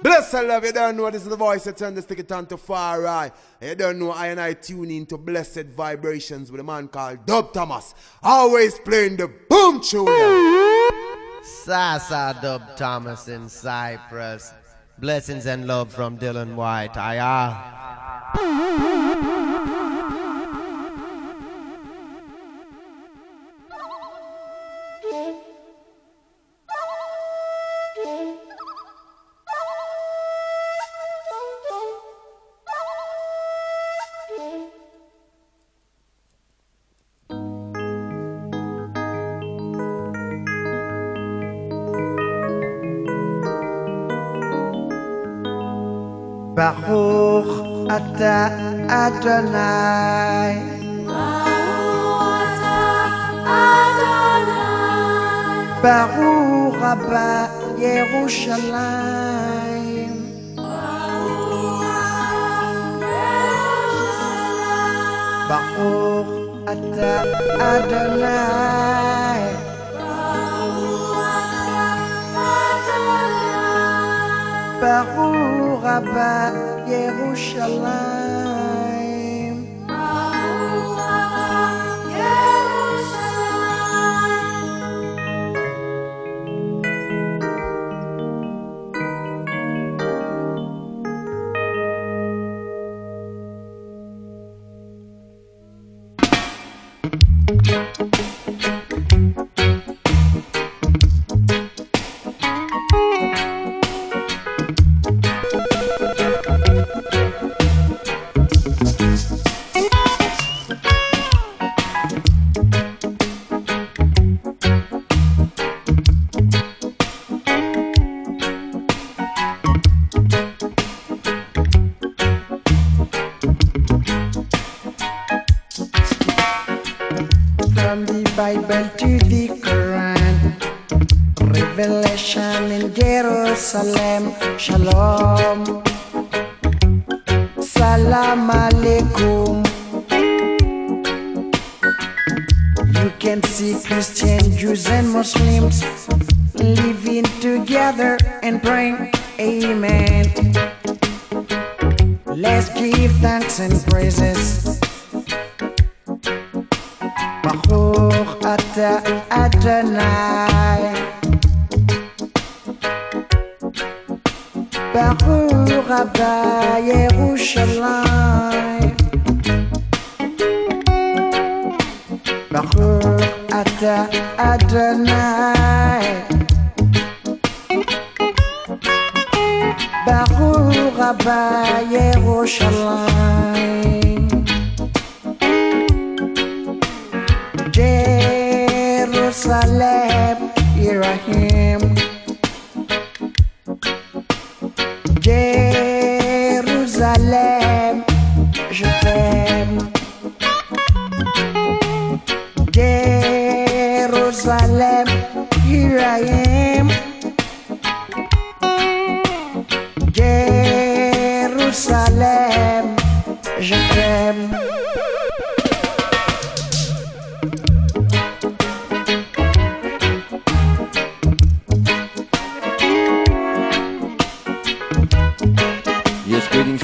Bless and love, you don't know this is the voice that turn this ticket on to far right. You don't know I and I tune into blessed vibrations with a man called Dub Thomas. Always playing the boom tune. Sasa Dub Thomas in Cyprus. Blessings and love from Dylan White. Aya. Adonai. Baruch Abba Yerushalayim. Baruch Ata Adonai. Baruch Abba Yerushalayim.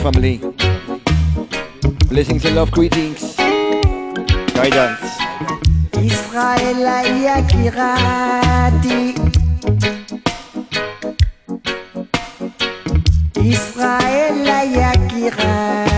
Family. Blessings and love, greetings. Guidance. Yakirati Yakirati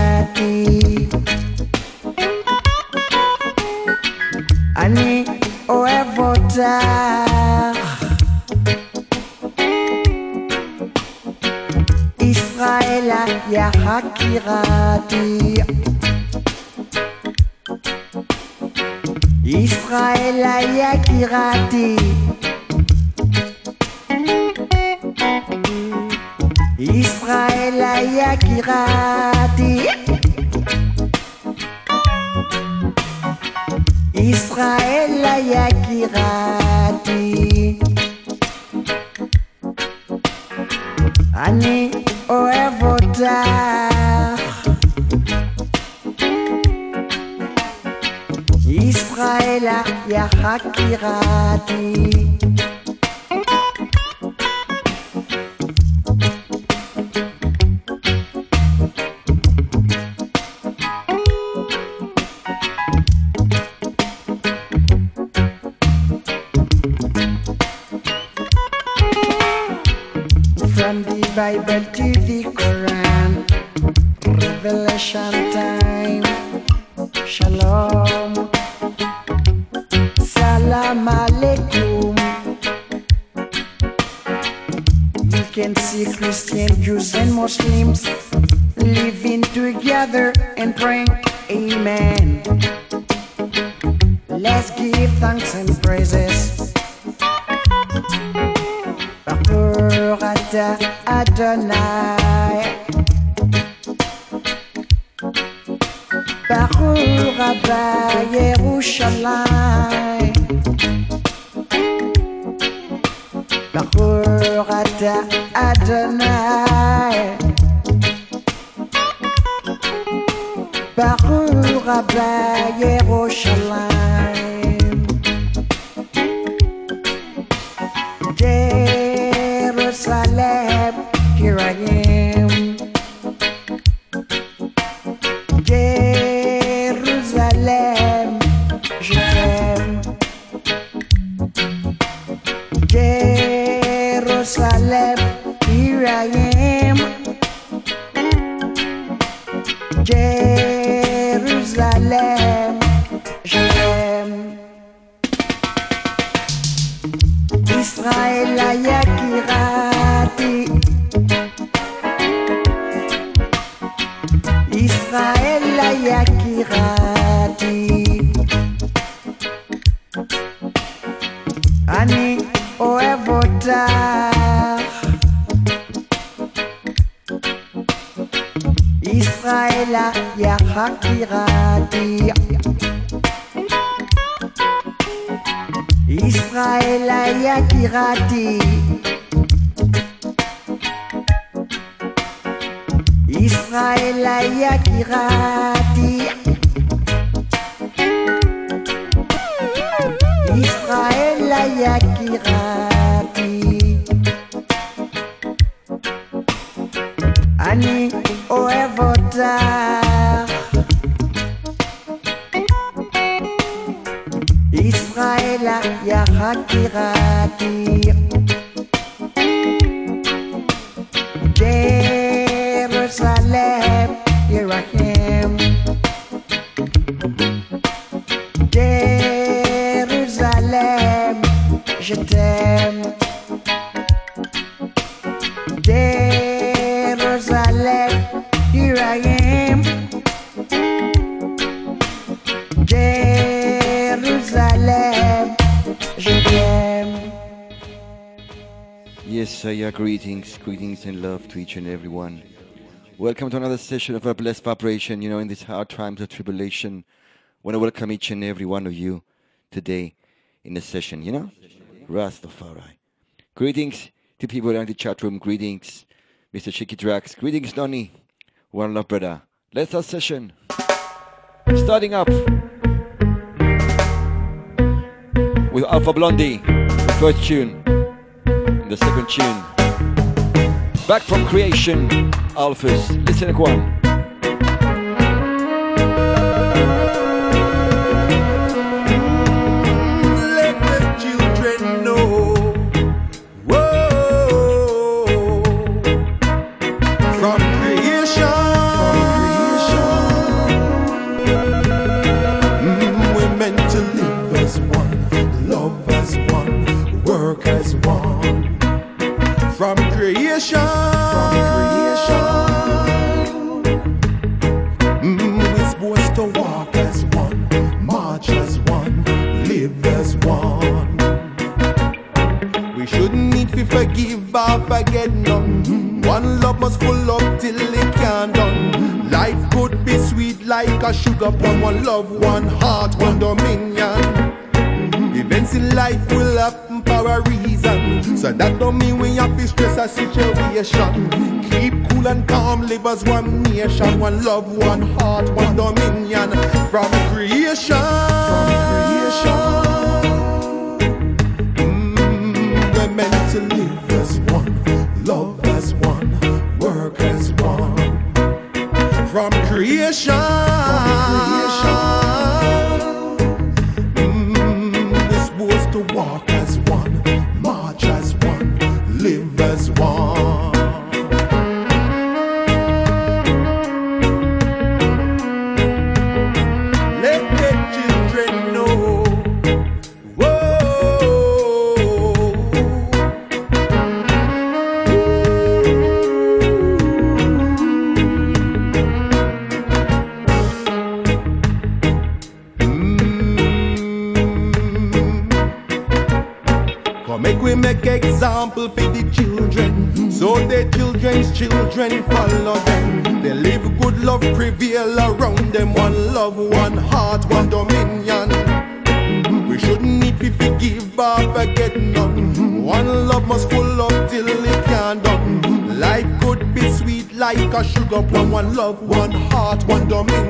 Israel Yakirati Jerusalem, Greetings, greetings and love to each and everyone. Welcome to another session of our blessed vibration. You know, in these hard times of tribulation, want to welcome each and every one of you today in the session. You know, Rastafari. Greetings to people around the chat room. Greetings, Mr. Chicky Drax. Greetings, Donny. One love, brother. Let's start session. Starting up with Alpha Blondy, the first tune. And the second tune. Back from creation, Alphas. Listen to one. Let the children know. Whoa. From creation creation We're meant to live as one, love as one, work as one From creation. get none. One love must full up till it can't done. Life could be sweet like a sugar plum. One love, one heart, one dominion. Events in life will happen for a reason. So that don't mean we have to stress a situation. Keep cool and calm, live as one nation. One love, one heart, one dominion. From creation. From creation. Mm, mentally. From creation. From creation. heart dominion. We shouldn't need to forgive or forget none. One love must full up till it can't done. Life could be sweet like a sugar plum. One love, one heart, one dominion.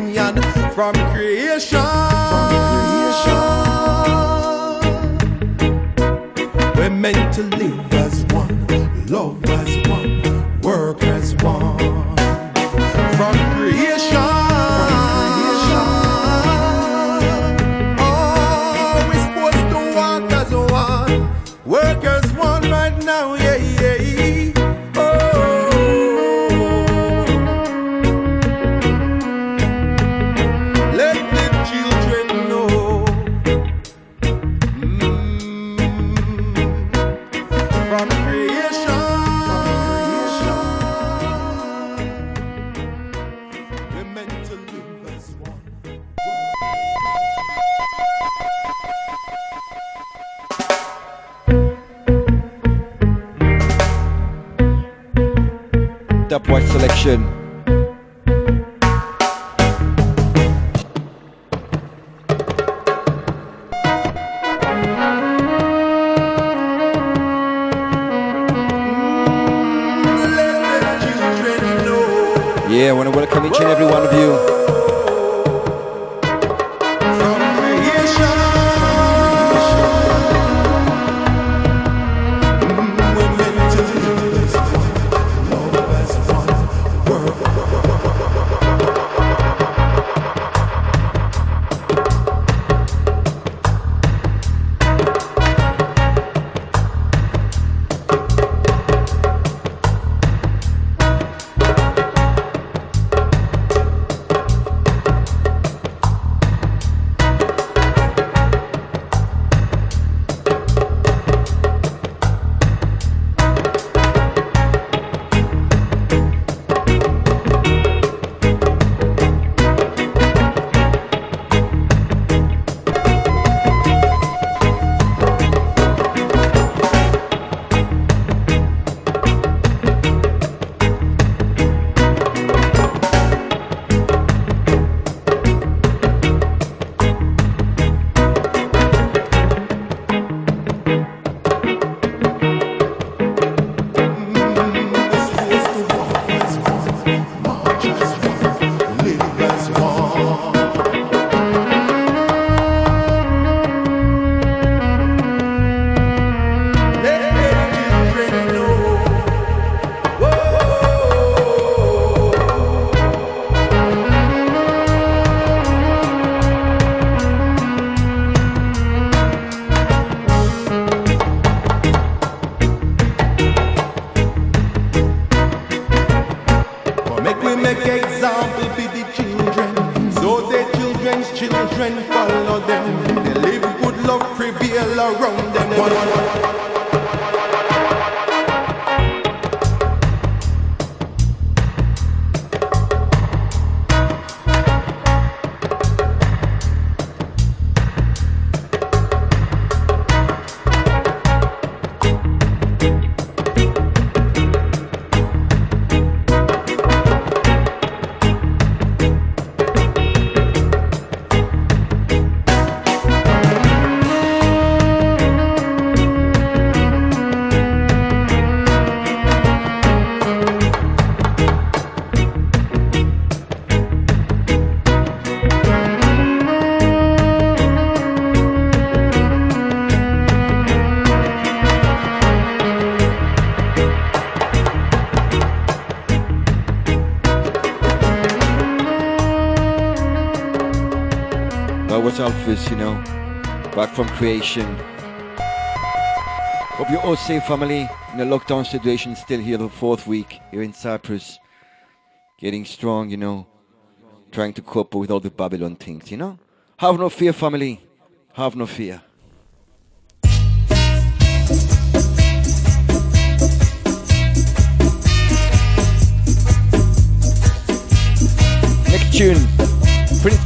You know, back from creation. Hope you're all safe, family. In a lockdown situation, still here the fourth week here in Cyprus. Getting strong, you know, trying to cope with all the Babylon things, you know. Have no fear, family. Have no fear. Next tune, Prince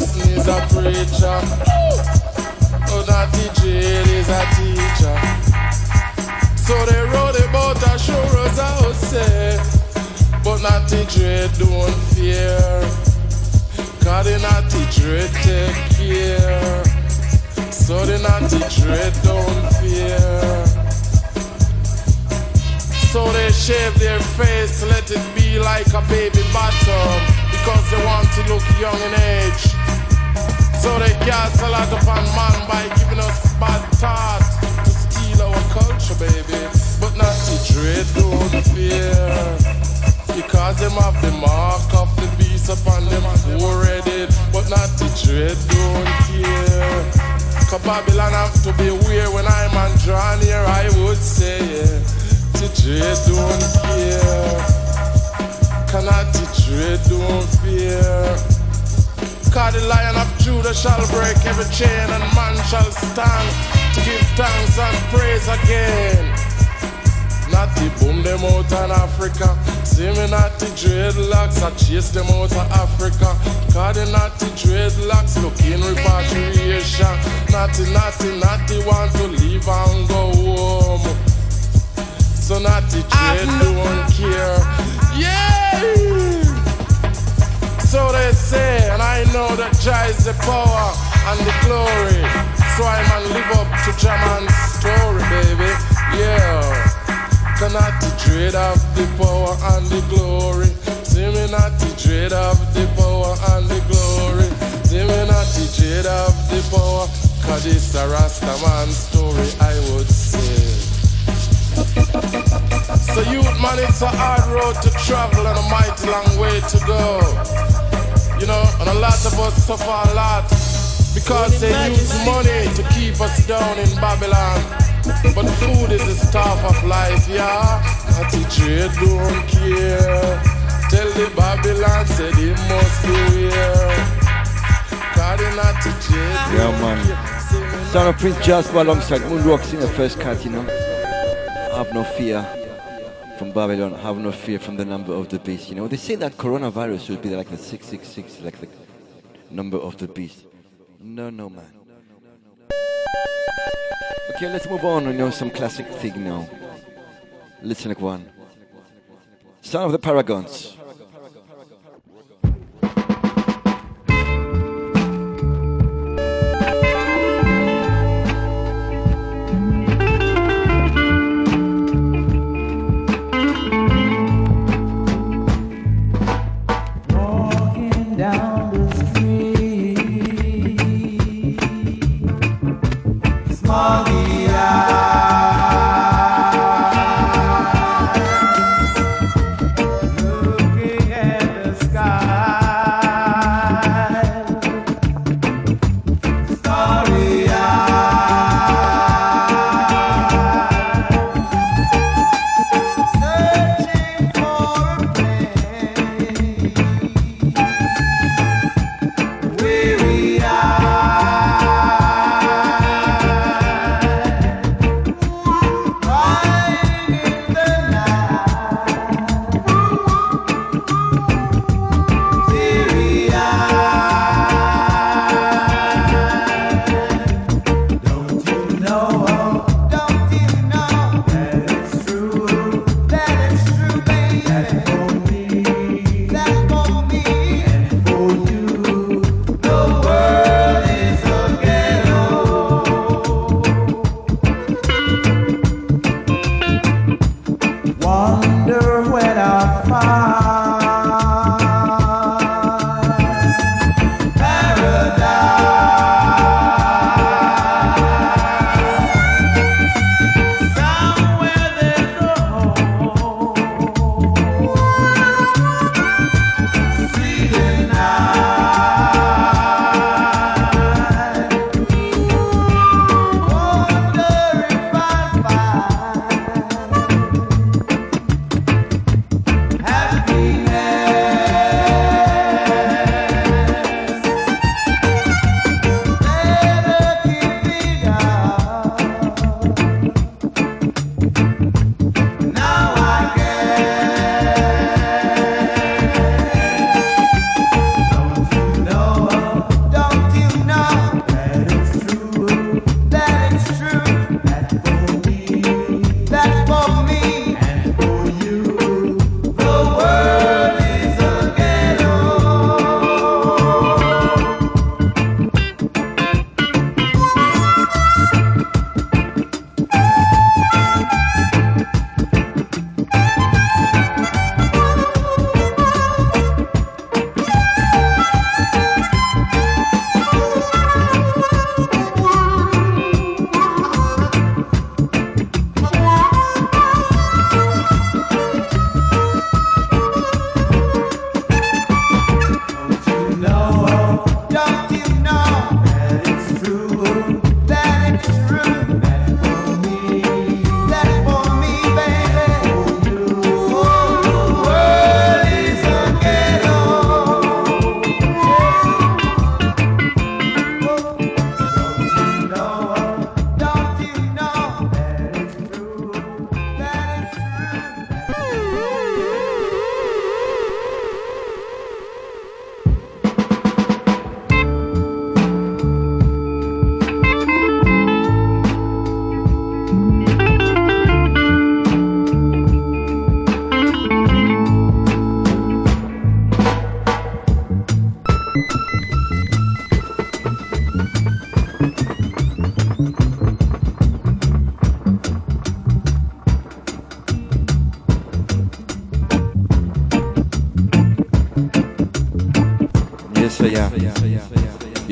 pastor is a preacher. Oh, that the is a teacher. So they rode about a sure as I say. But not the don't fear. God in a teacher take care. So they not dread don't fear. So they shave their face, let it be like a baby bottom, because they want to look young in age. So they cast a lot upon man by giving us bad thoughts to steal our culture, baby. But not to dread, don't fear. Because them have the mark of the beast upon them foreheaded. But not to dread, don't fear. Cause Babylon have to beware when I'm on drawn here, I would say, yeah. The dread, don't care. Cannot the dread, don't fear. Cause the lion of Judah shall break every chain and man shall stand to give thanks and praise again. Not the boom them out in Africa. See me not the dreadlocks, I chase them out of Africa. Cause the dreadlocks, looking repatriation. Natty, natty, natty want to leave and go home. So not the dread don't care. Yeah! So they say, and I know that Jah is the power and the glory. So I man live up to Jaman's story, baby. Yeah. Cannot the dread of the power and the glory. See me not the dread of the power and the glory. See me not the dread of the power. Cause it's a Rasta man story, I would say. So youth man, it's a hard road to travel and a mighty long way to go. You know, and a lot of us suffer a lot because they use money to keep us down in Babylon. But food is the stuff of life, yeah. Not the trade don't care. Tell the Babylon said they must beware. Cause they not the trade Yeah, man. Son of Prince Jasper alongside Moonrocks in the first cut, you know. Have no fear from Babylon, have no fear from the number of the beast. You know, they say that coronavirus will be like the 666, like the number of the beast. No, no, man. Okay, let's move on. You know, some classic thing now. Listen, one. Son of the Paragons. Smoggy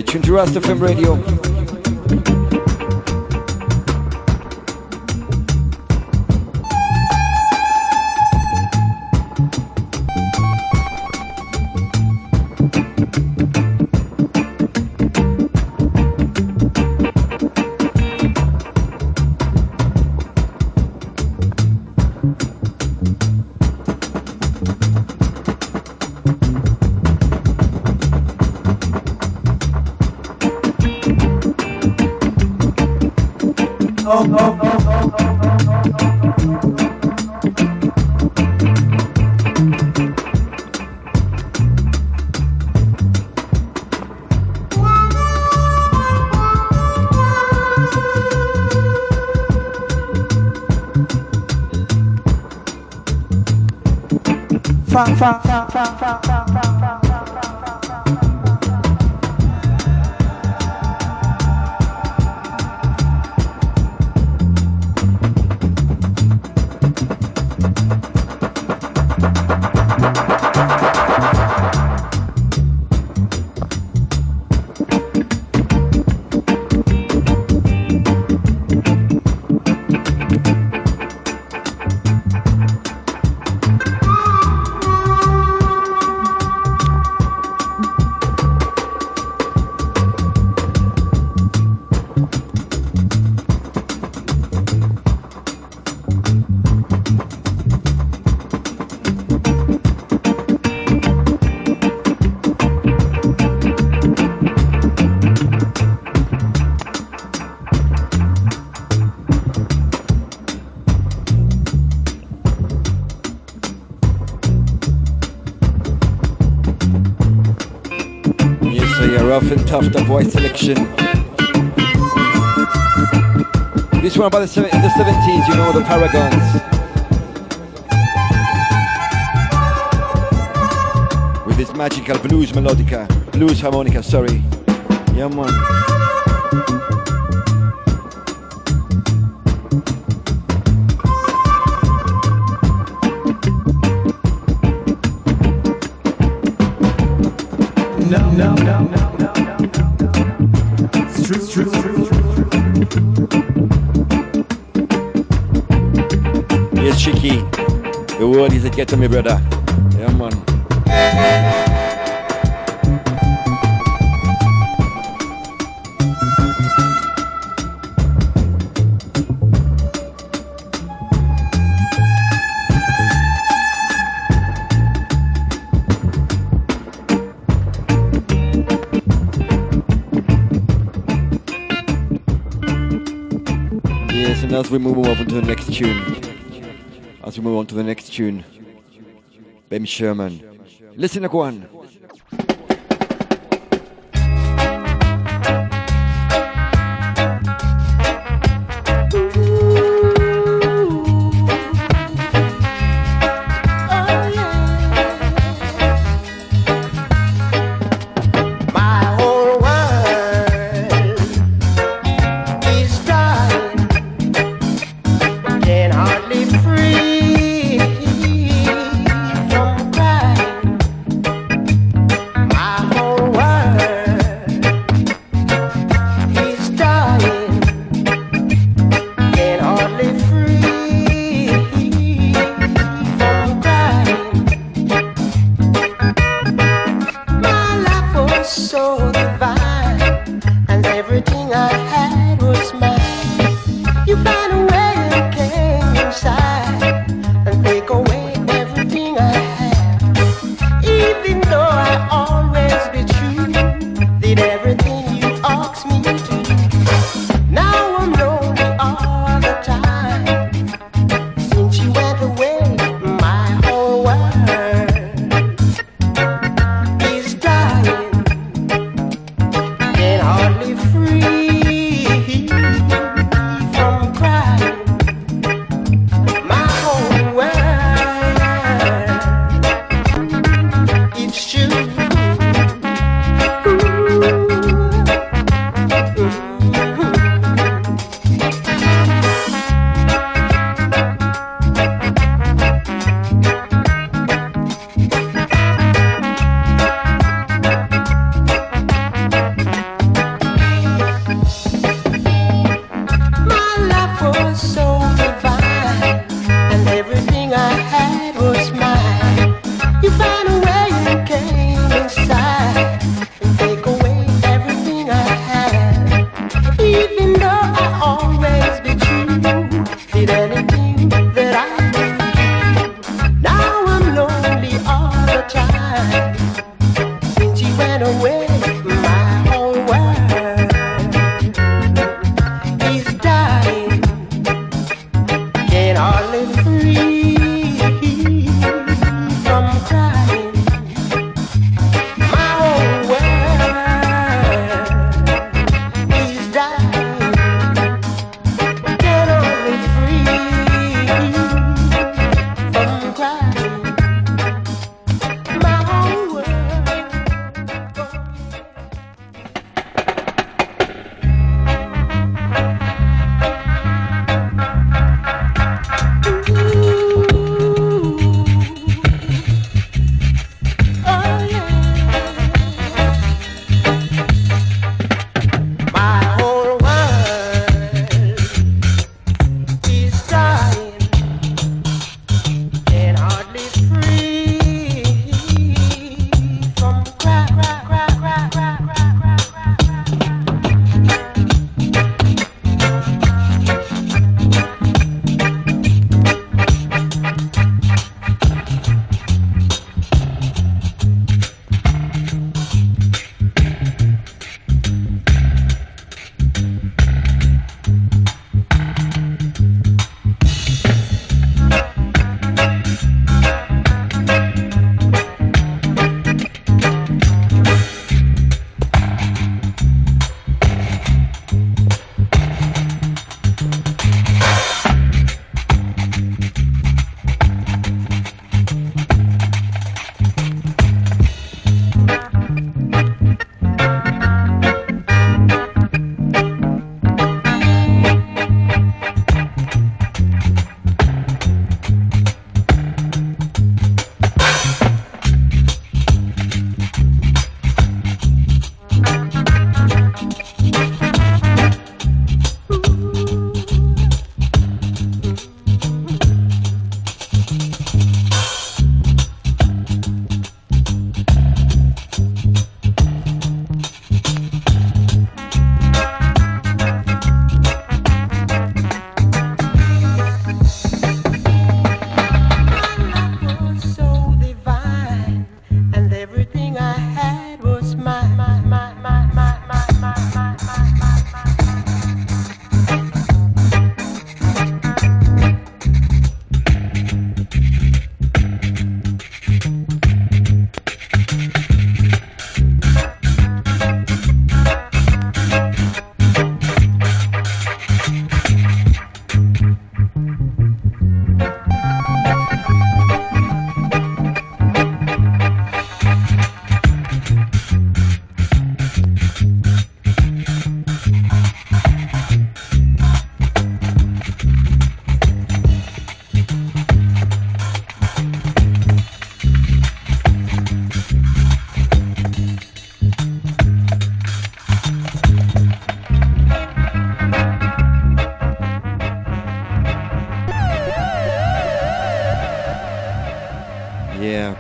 tuned to Rasta FM Radio. Yes, and tough, the voice selection. This one by the, the 70s, you know, the Paragons. With this magical blues melodica, blues harmonica, sorry. Yeah, man. Get to me, brother. Yeah, man. Yes, and as we move on to the next tune, as we move on to the next tune, Ben Sherman. Listen to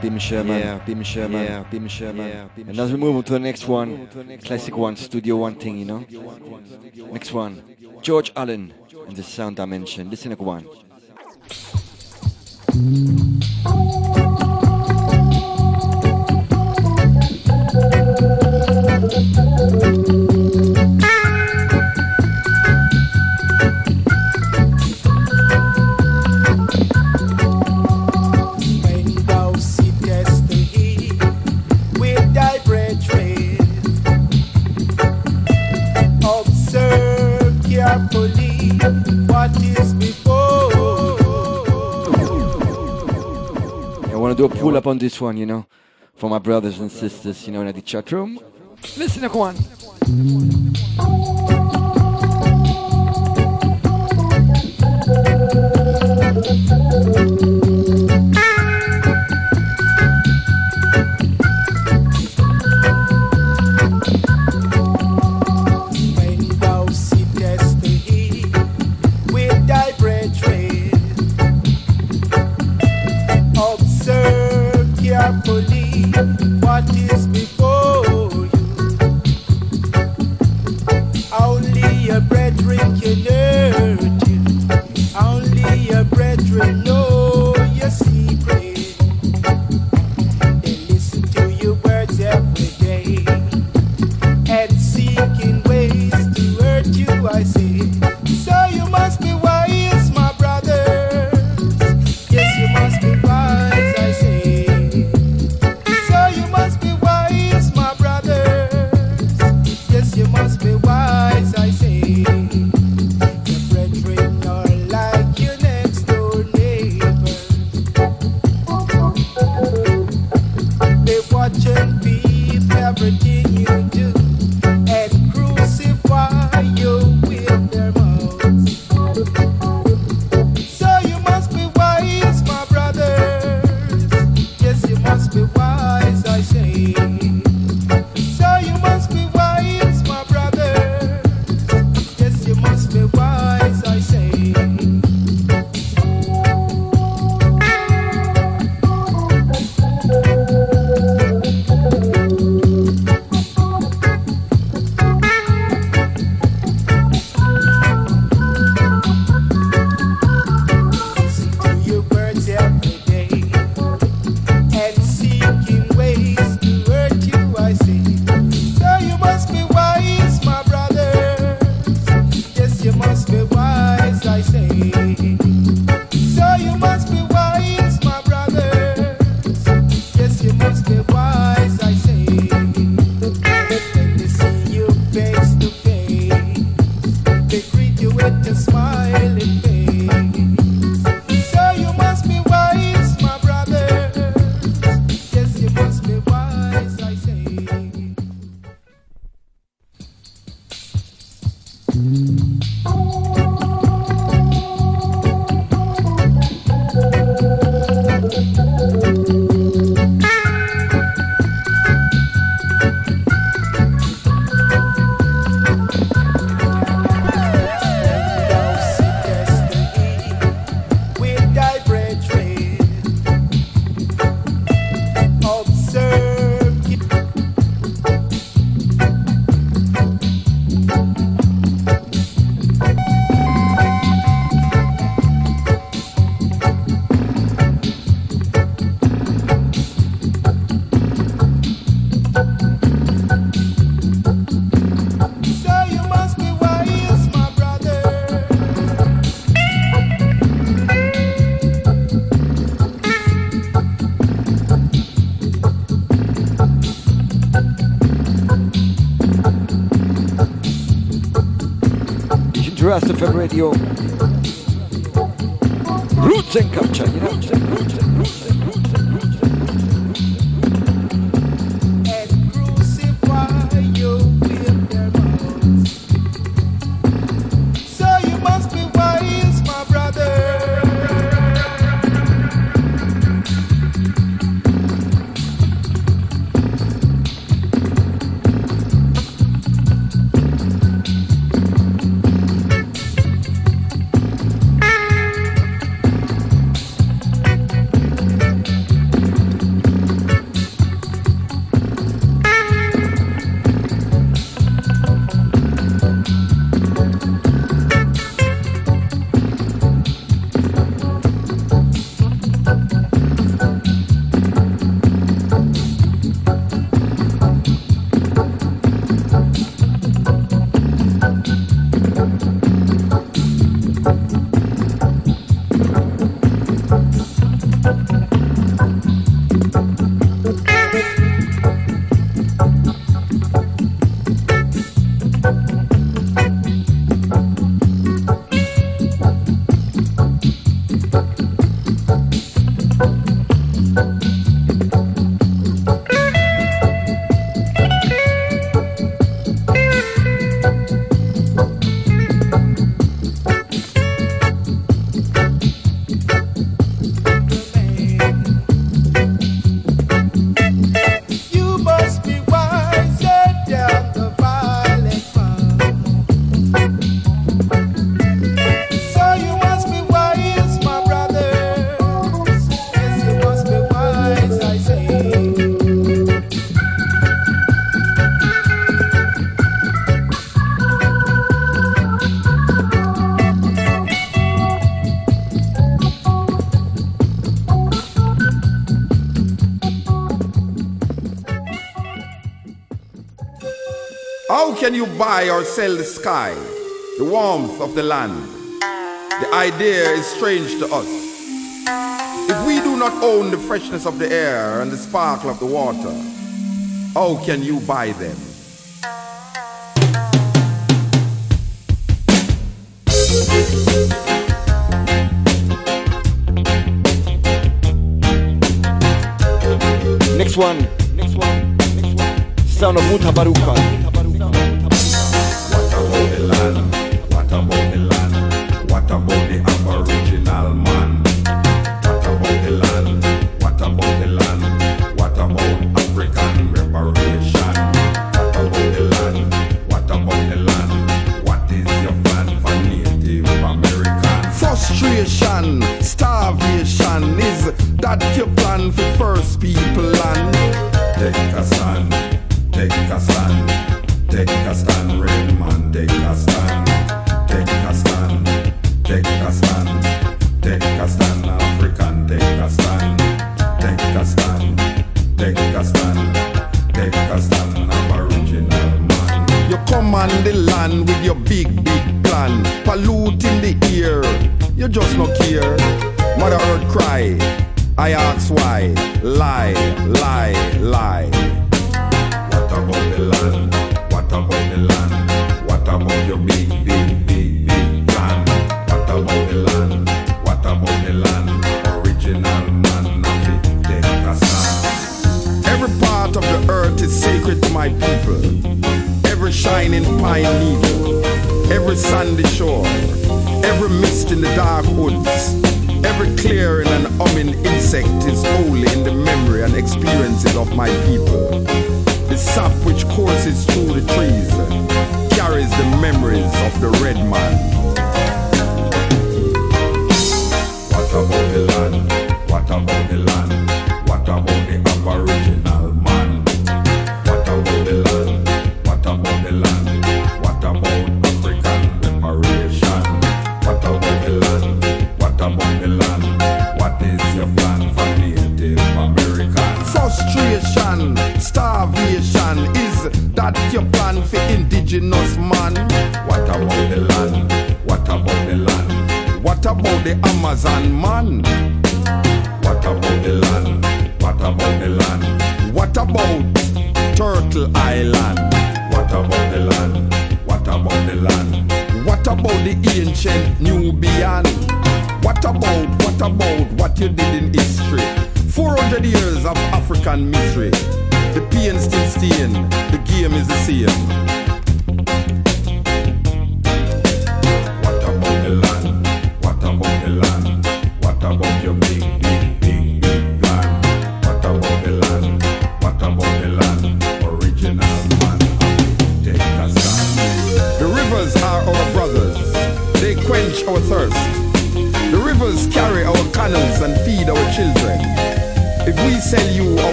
Bim Sherman. Yeah, Bim Sherman. Yeah, Bim Sherman. Yeah, Bim and as we move on to the next one, classic one, Studio One thing, you know. Next one, George Allen and the Sound Dimension. Listen to one. Do a pull up on this one, you know, for my brothers and sisters, you know, in the chat room. Listen to one. dream. FM radio. Roots and culture, you know. can you buy or sell the sky, the warmth of the land? The idea is strange to us. If we do not own the freshness of the air and the sparkle of the water, how can you buy them? Next one. Next one. Next one. Sound of Mutabaruka. I'm original man. You command the land with your big, big plan, polluting the air. You just no care.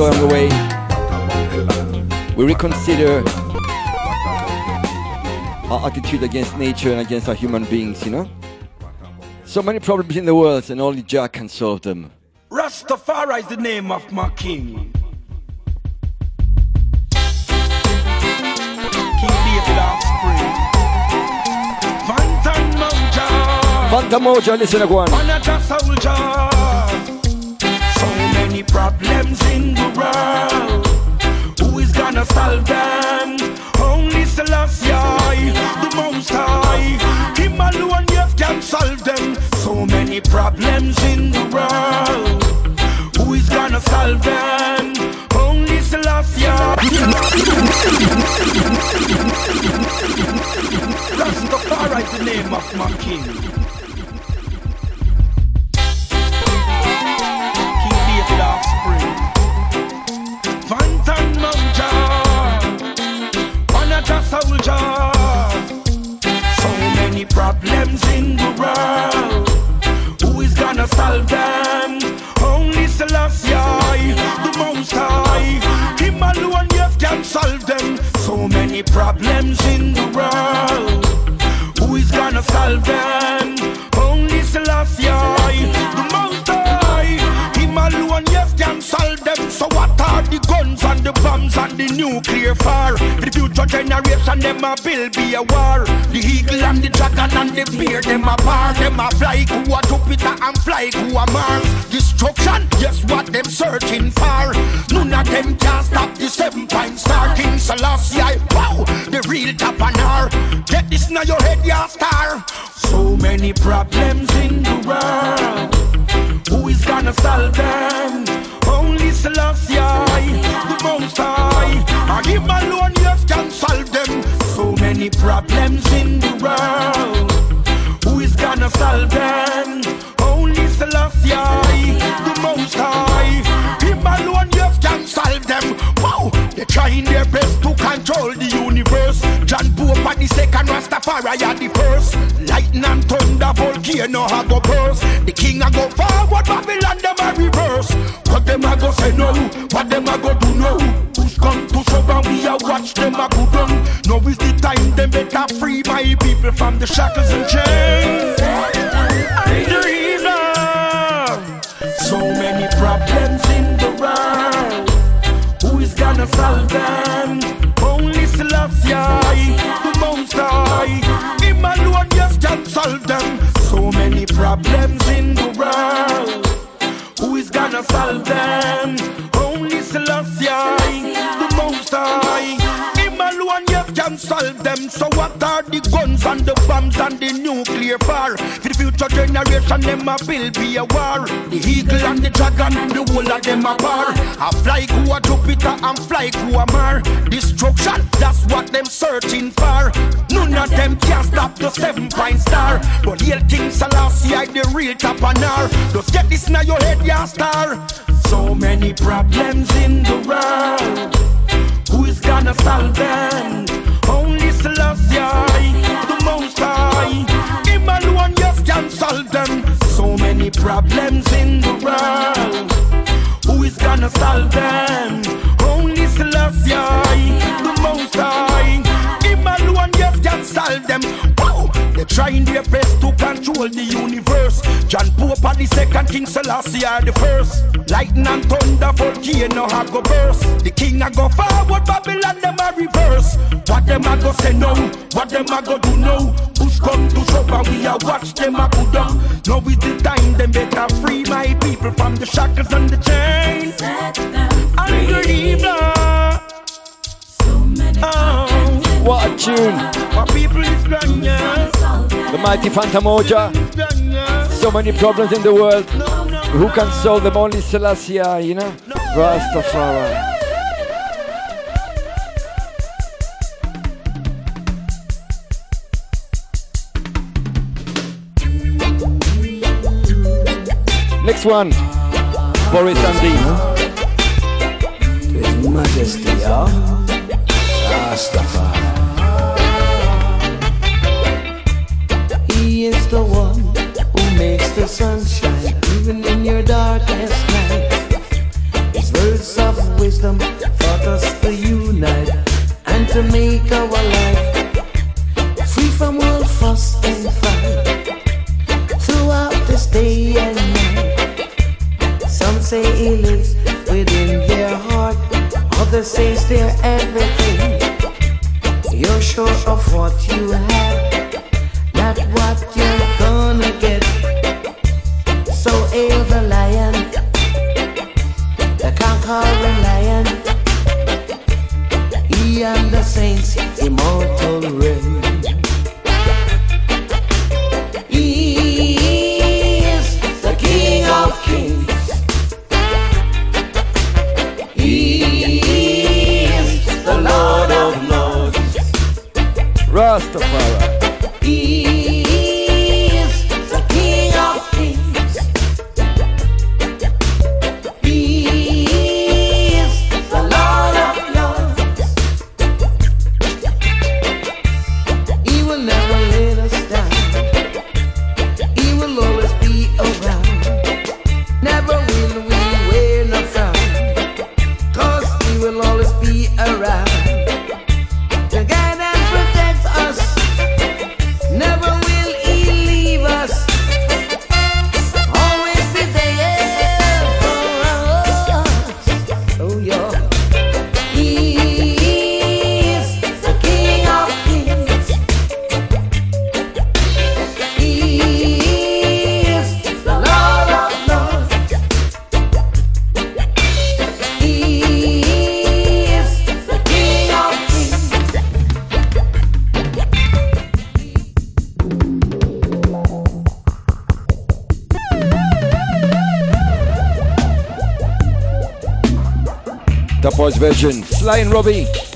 On the way. We reconsider our attitude against nature and against our human beings, you know? So many problems in the world, and only Jah can solve them. Rastafari is the name of my king. King offspring. Fantan Mojah. Listen. Problems in the world. Who is gonna solve them? Only Selassie, the Most High. Him alone, yes, can solve them. So many problems in the world. Who is gonna solve them? Only Selassie. Rastafari is the name of my. King dragon and the bear, them a bar. Them a fly who a Jupiter and fly who a Mars. The shackles and chains. Generation, them a build be a war. The eagle and the dragon, the whole of them a bar. A fly go a Jupiter and fly go a Mar. Destruction, that's what them searching for. None of them can stop the seven point star. But here King Selassie, the real top and R. Just get this now your head, ya star. So many problems in the world. Who is gonna solve them? Problems in the world. Who is gonna solve them? Only Selassie, the Most High. Him alone, yes, can solve them. Wow! They're trying their best to control the universe. John Pope are the second, King Selassie are the first. Lightning and thunder, volcano a go burst. The king a go forward, Babylon them a reverse. What them a go say no? What them a go do no? Push come to we a watch them a go down. Now is the time them better free my people from the shackles and the chains. Oh, What a tune! my people is yeah. The mighty Fantan Mojah. So many problems in the world. Who can solve them? Only Selassie, you know? Rastafari. Next one. Horace Andy. His Majesty, yeah? Rastafari. He is the one who makes the sunshine, even in your darkest night. His words of wisdom taught us to unite and to make our life free from say he lives within their heart, others say they're everything. You're sure of what you have And Robbie.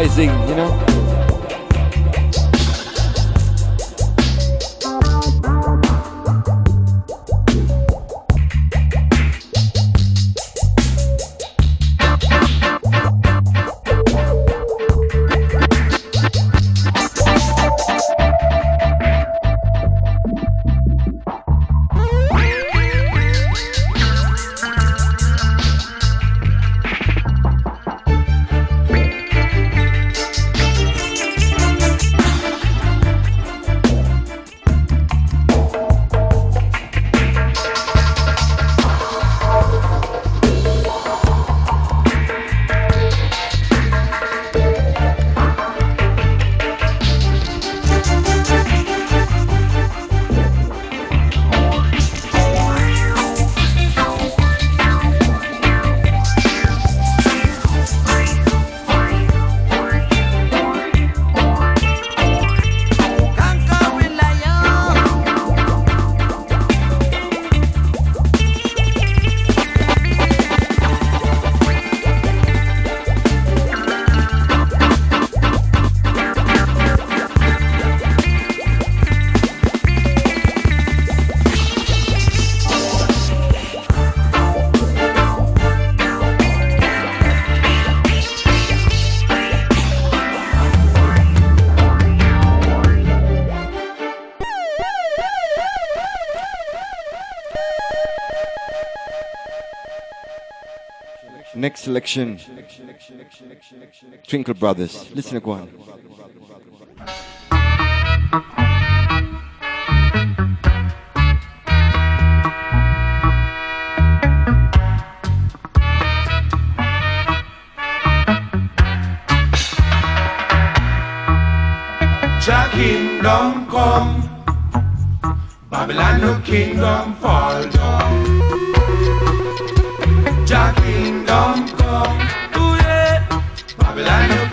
rising, you know? selection. Twinkle Brothers. Listen to one. Jah kingdom come, Babylon no kingdom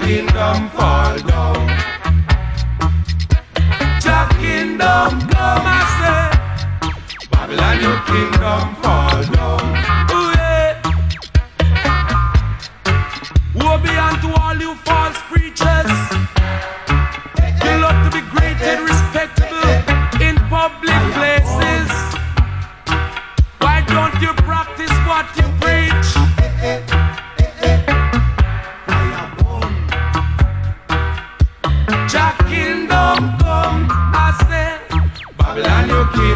kingdom fall down. Your kingdom come, I say. Babylon, your kingdom fall down. Ooh, yeah. Woe be unto all you false preachers.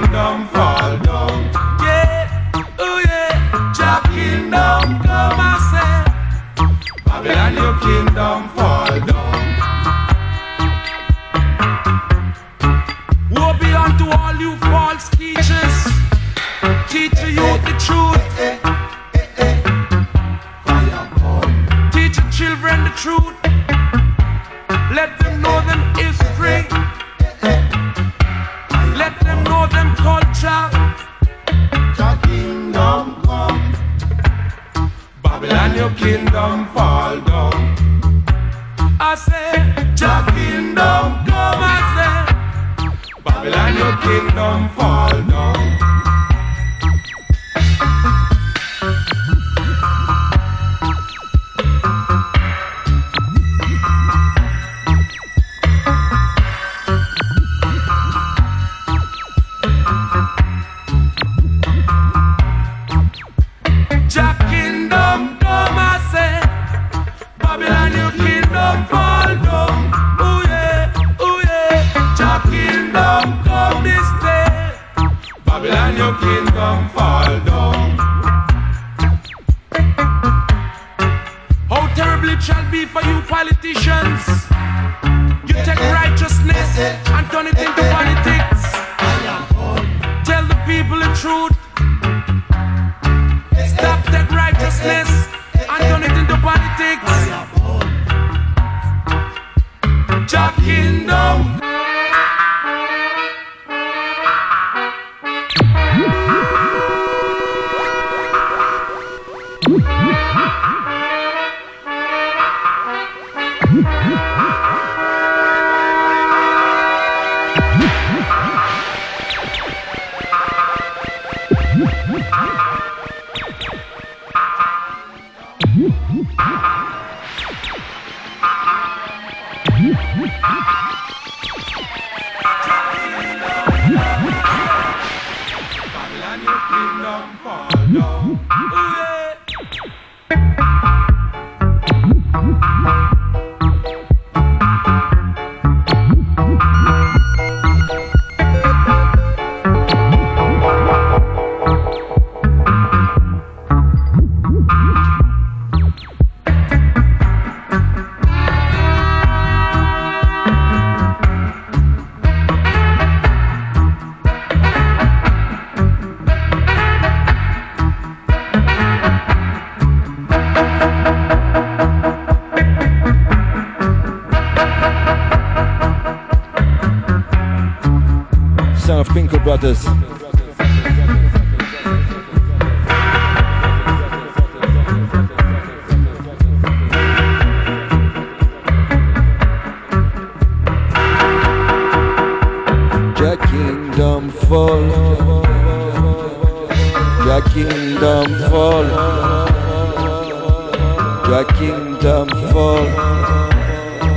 kingdom fall down. Yeah, oh yeah, your kingdom come, I say. Babylon, your kingdom fall fall. Your kingdom fall. Your kingdom fall.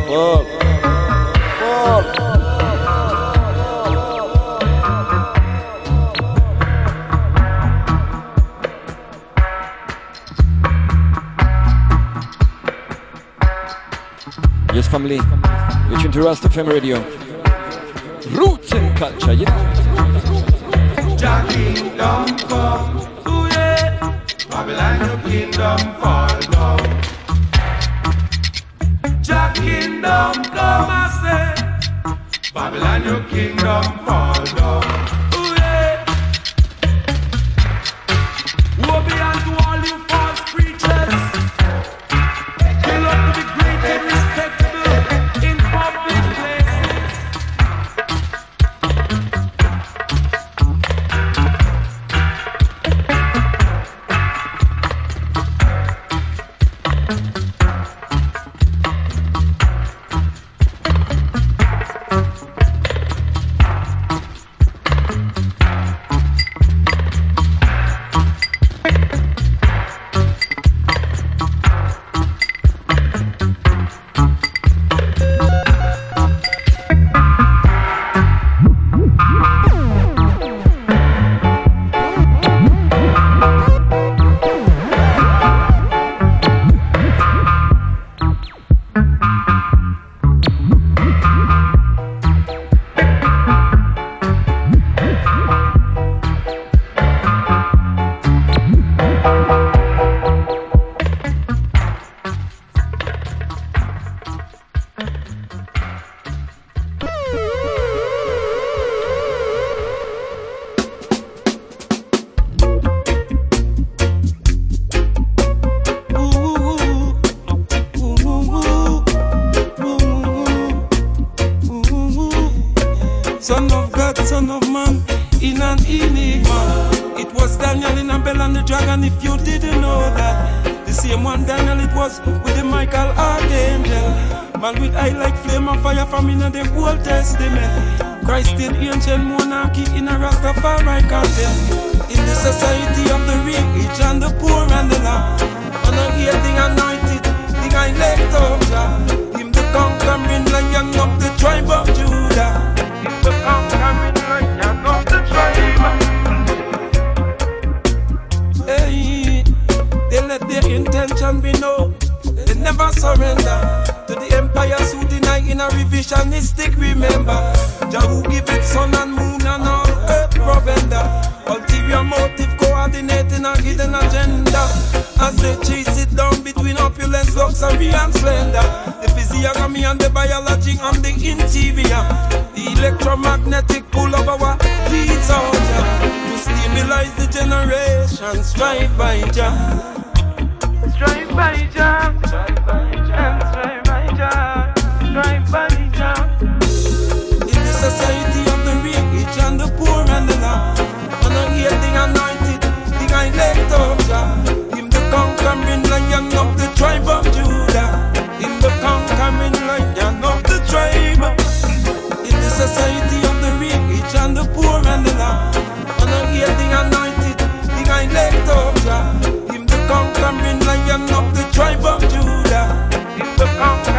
Fall. Fall. Yes, family. You're tuned to Rast FM Radio. Roots and culture, yeah your kingdom come. Yeah. Babylon, your kingdom fall down. Your kingdom come, I say. Babylon, your kingdom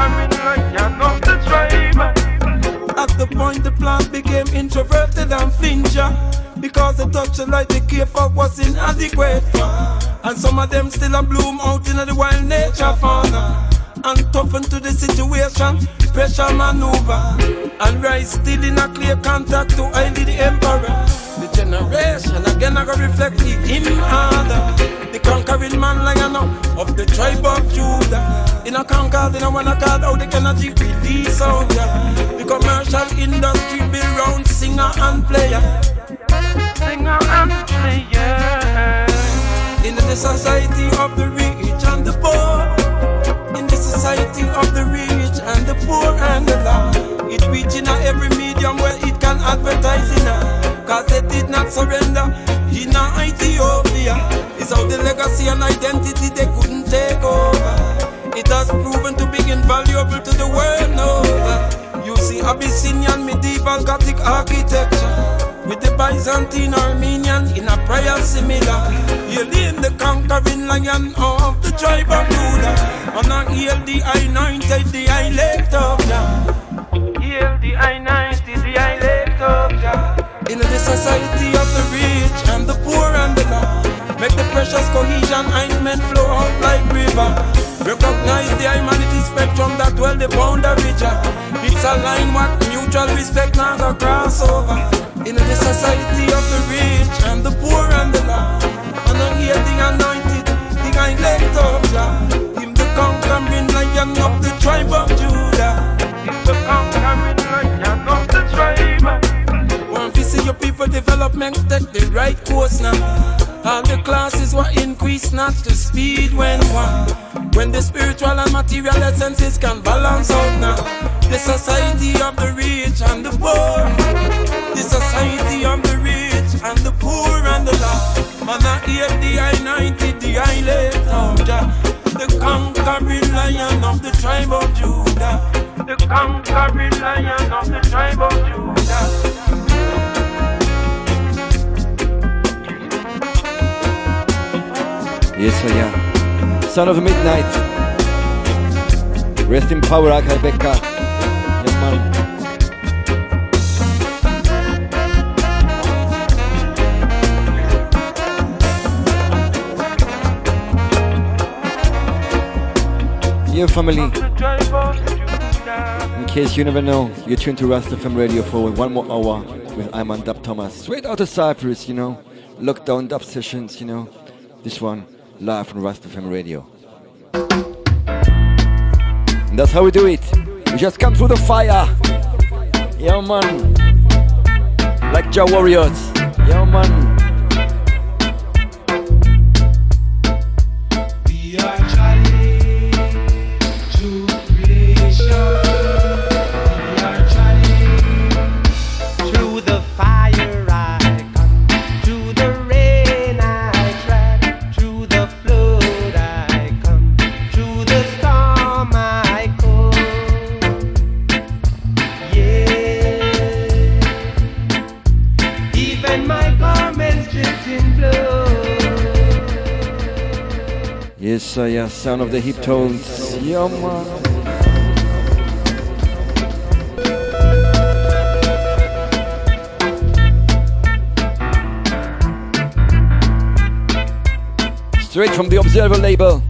the. At the point the plant became introverted and fincher Because the touch of light they care for was inadequate And some of them still a bloom out in the wild nature fauna. And toughen to the situation, special maneuver. And rise still in a clear contact to Haile the emperor. The generation again I go reflect the harder. The conquering man lion of the tribe of Judah. In a conquer, in a one card out the energy release out yeah. The commercial industry build round singer and player. Singer and player. In the society of the rich and the poor. In the society of the rich and the poor and the loud It reaching every medium where it can advertise in a. Cause they did not surrender in a Ethiopia It's how the legacy and identity they couldn't take over It has proven to be invaluable to the world over You see Abyssinian medieval Gothic architecture with the Byzantine Armenian in a prayer similar. You in the conquering lion of the tribe of Judah. And I heal the I 90, the I left of Jah. Heal the I 90, the I left of Jah. In the society of the rich and the poor and the low. Make the precious cohesion ointment flow out like river. Recognize the humanity spectrum that dwell the boundary Jah. It's a line what mutual respect not a crossover. In the society of the rich and the poor and the low. And I hear the anointed, I let of Jah. Him the conquering lion of the tribe of Judah. Him the conquering lion of the tribe. Want to see your people development take the right course now. All the classes were increased, not the speed when one. When the spiritual and material essences can balance out now. The society of the rich and the poor. The society of the rich and the poor and the lost. Man, I hear the I 90, the I later. The conquering lion of the tribe of Judah. The conquering lion of the tribe of Judah. Yes, I am. Son of Midnite. Rest in power, Akae Beka. Yeah, man. Yeah, family. In case you never know, you're tuned to Rast FM Radio for one more hour with Iman Dub Thomas. Straight out of Cyprus, you know. Lockdown dub sessions, you know. This one, live from Rast FM Radio. And that's how we do it. We just come through the fire. Yeah, man. Like Jah Warriors. Yeah, man. Yes, sir, yeah. Sound of the Heptones. Yeah, man. Straight from the Observer label.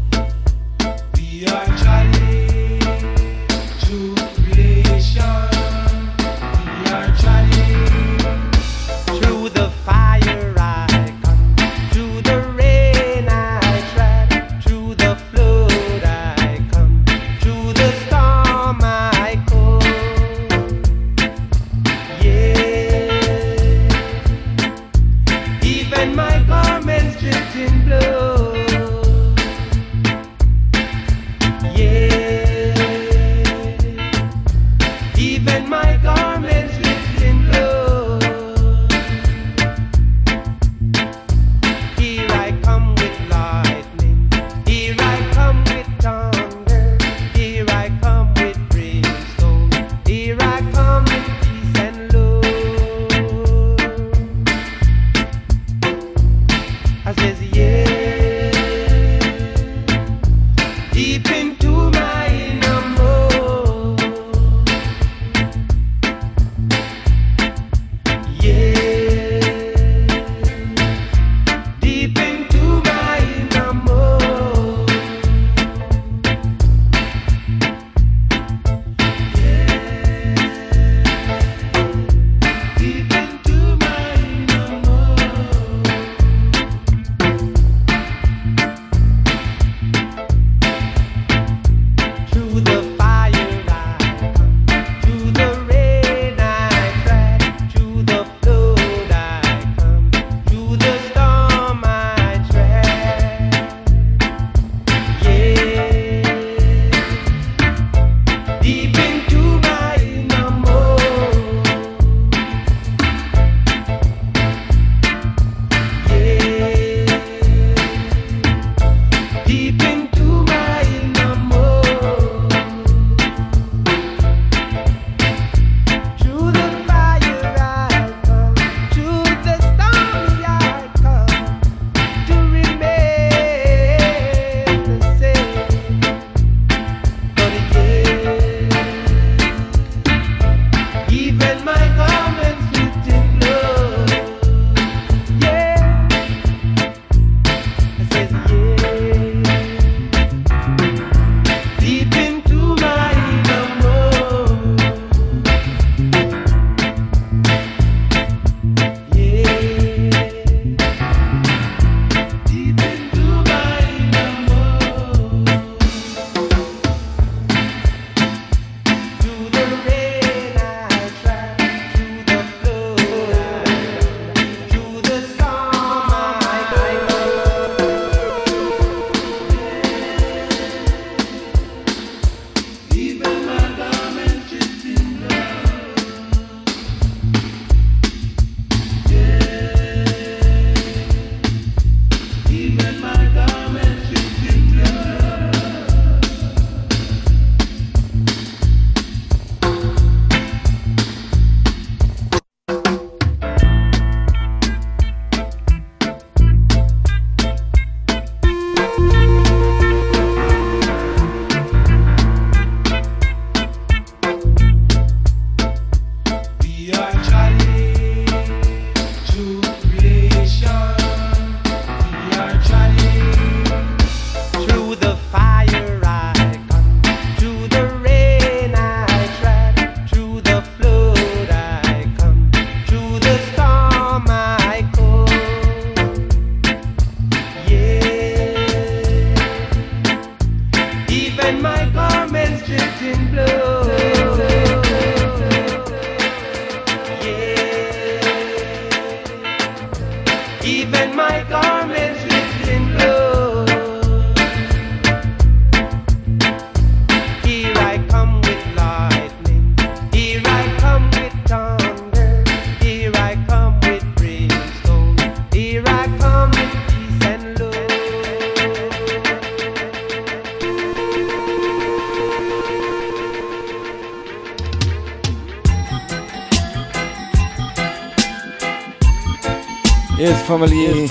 family.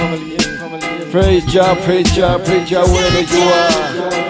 Praise Jah, praise Jah, praise Jah, wherever you are.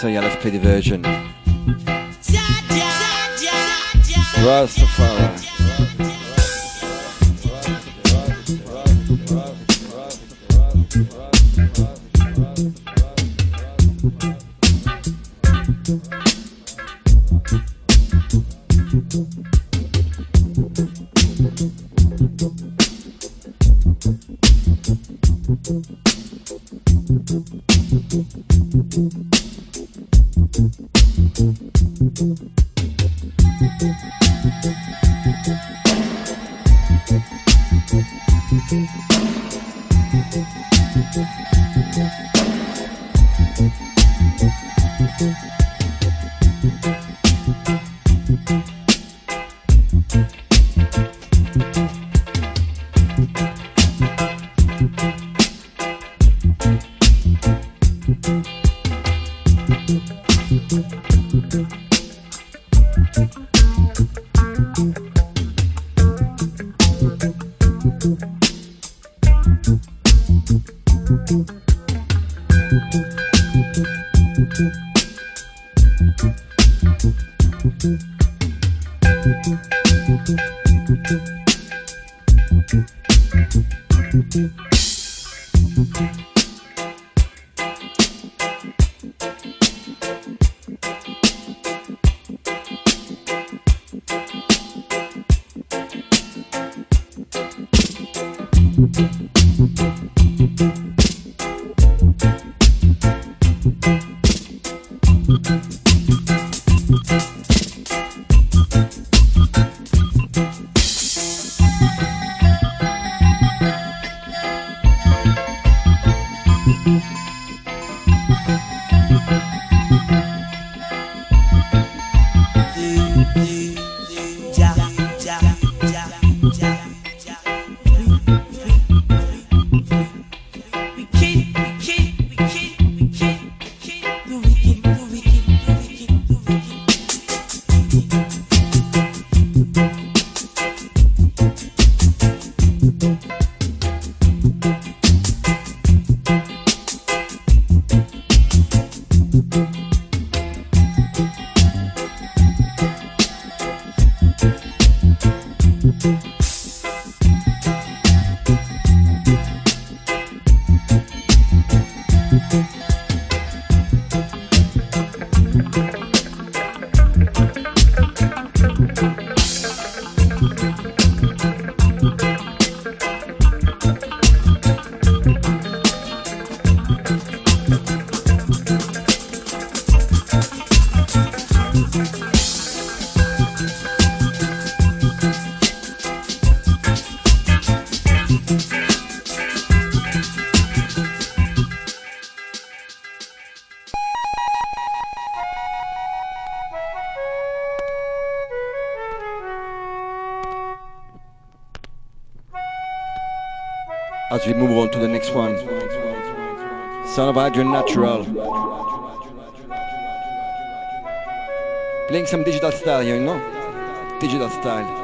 So yeah, let's play the version. Rastafari. the next one. Son of Adrian Natural. Playing some digital style here, you know? Digital style.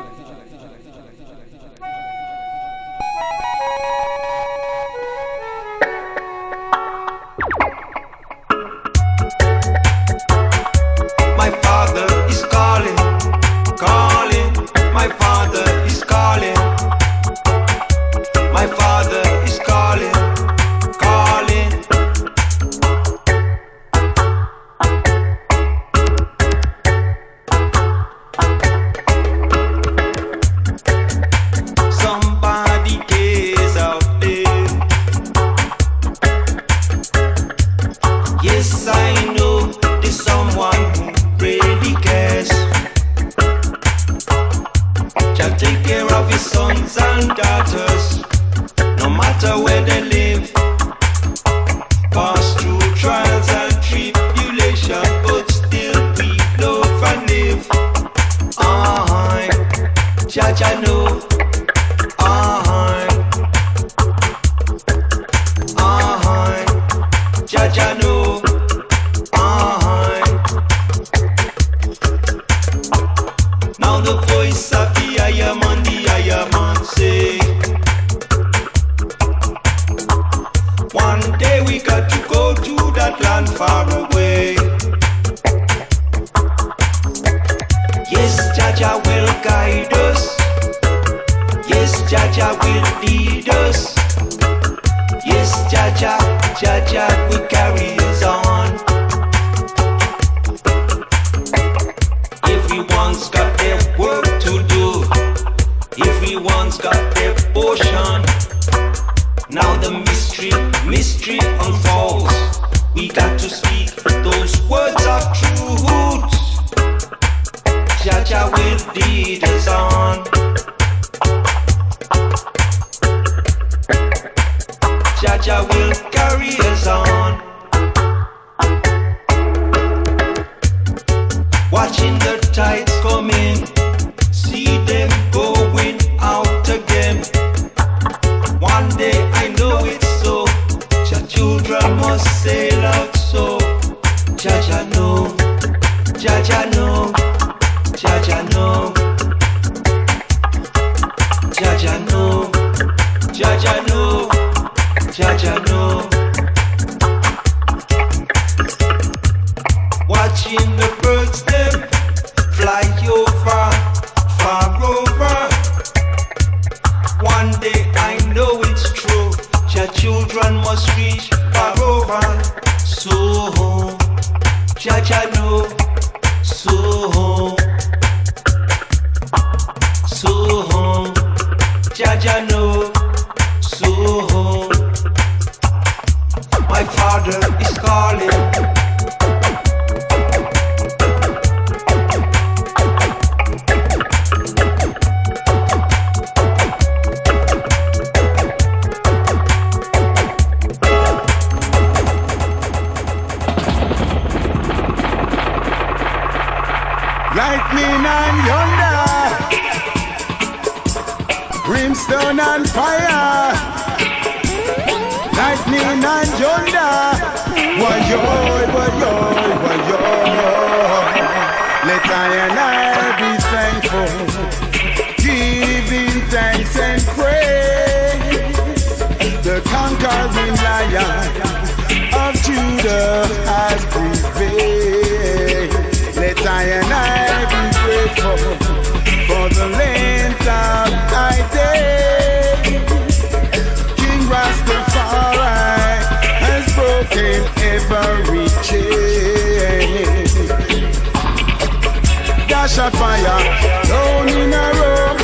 fire. Down in a row,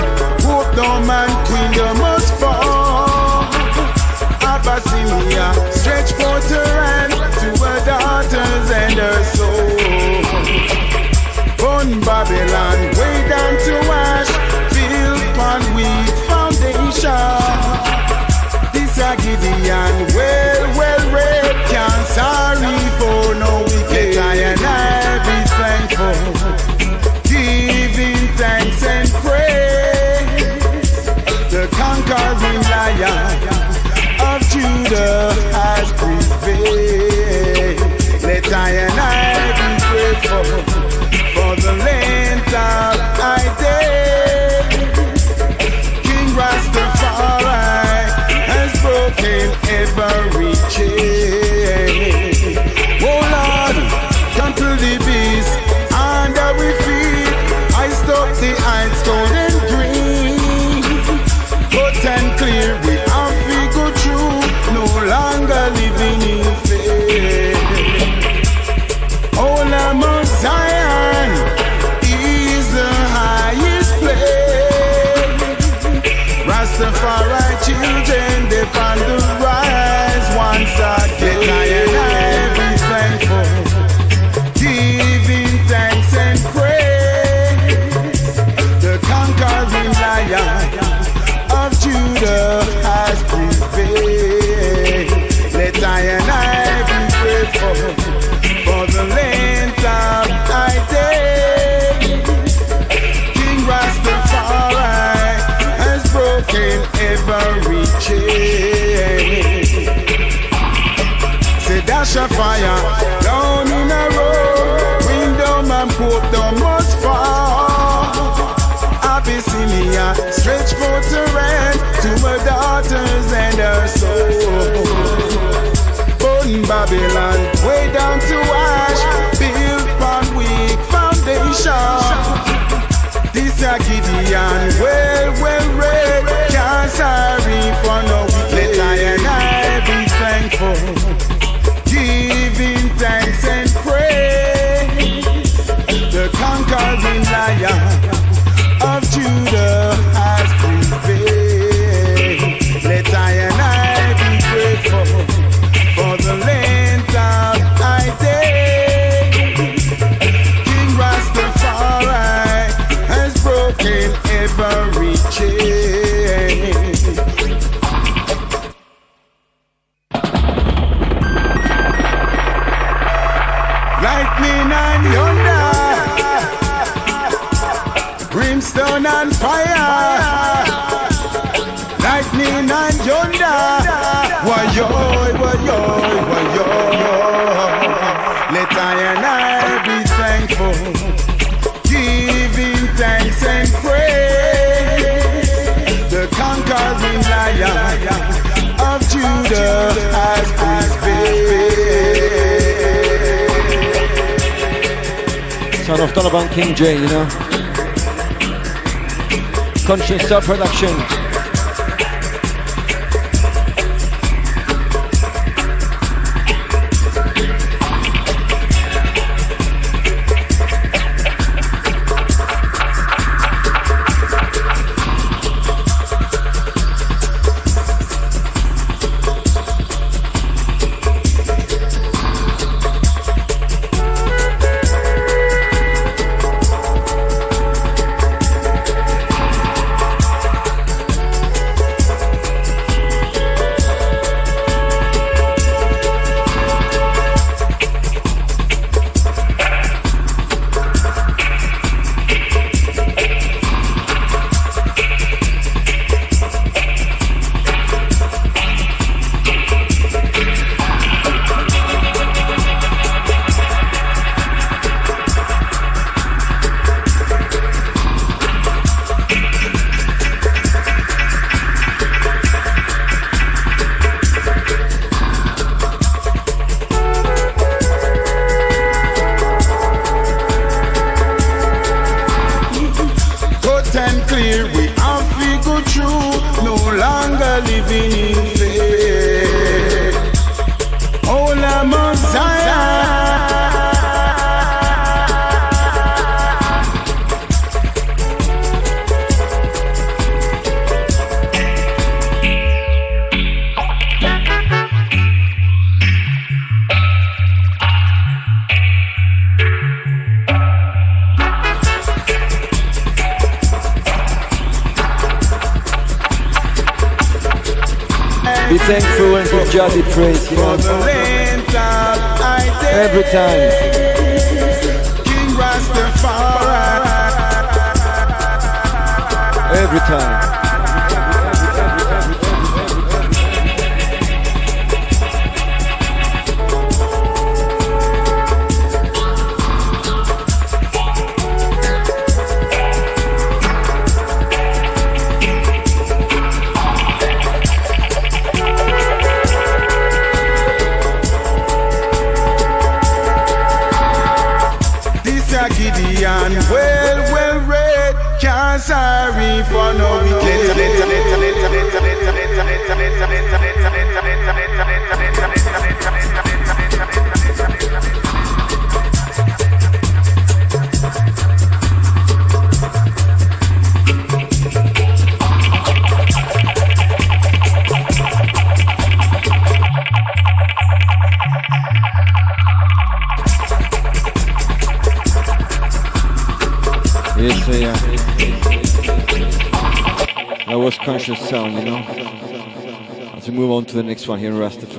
hope down man kingdom must fall. Abyssinia, stretch forth her to her daughters and her soul. Burn Babylon, way down to ash, built upon weak foundation. This a Gideon. Stretch for to hand to my daughters and her soul. Burn Babylon, way down to ash, built on weak foundation. This a Gideon, well, well red. can't sorry for no love Donovan King J, you know. Conscious Sub Production.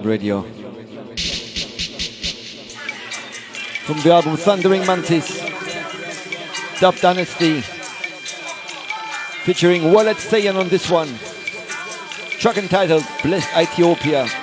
Radio. From the album Thundering Mantis, Dub Dynasty, featuring Wallet Sayan on this one. Track entitled Blessed Ethiopia.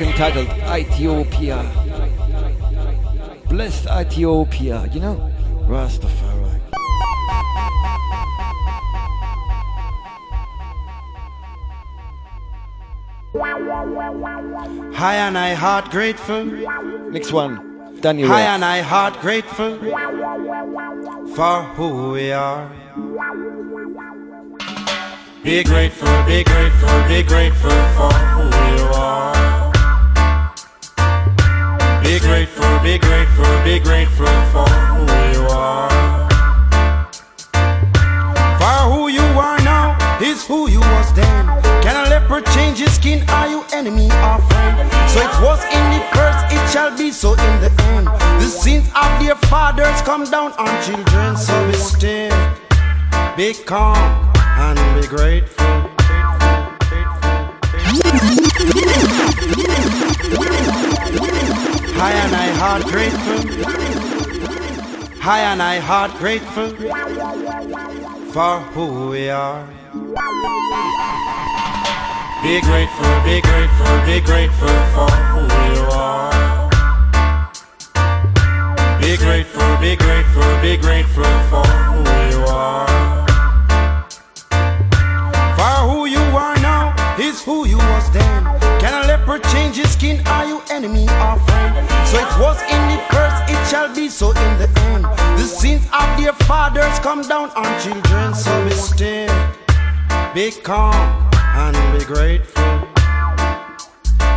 Track entitled Ethiopia. Blessed Ethiopia, you know? Rastafari. High and I heart grateful. Next one, Daniel. High and I heart grateful for who we are. Be grateful, be grateful, be grateful for who you are. Grateful, be grateful, be grateful for who you are. For who you are now is who you was then. Can a leopard change his skin? Are you enemy or friend? So it was in the first, it shall be so in the end. The sins of their fathers come down on children. So be still, be calm, and be grateful. High and I heart grateful. High and I heart grateful for who we are. Be grateful, be grateful, be grateful for who you are. Be grateful, be grateful, be grateful for who you are. A change skin? Are you enemy or friend? So it was in the first, it shall be so in the end. The sins of their fathers come down on children. So be still, be calm, and be grateful.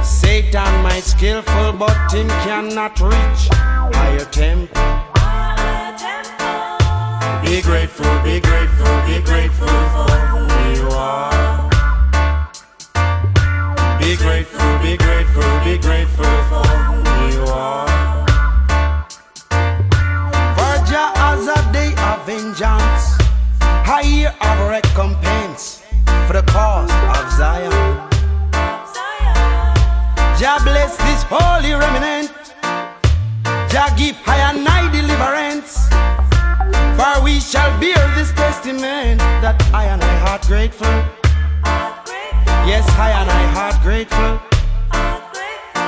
Satan might skillful, but him cannot reach higher temple. Be grateful, be grateful, be grateful for who you are. Be grateful, be grateful, be grateful for who you are. For Jah has a day of vengeance. I hear of recompense for the cause of Zion. Jah bless this holy remnant. Jah give high and high deliverance. For we shall bear this testament that I and I heart grateful. Yes, I and I heart grateful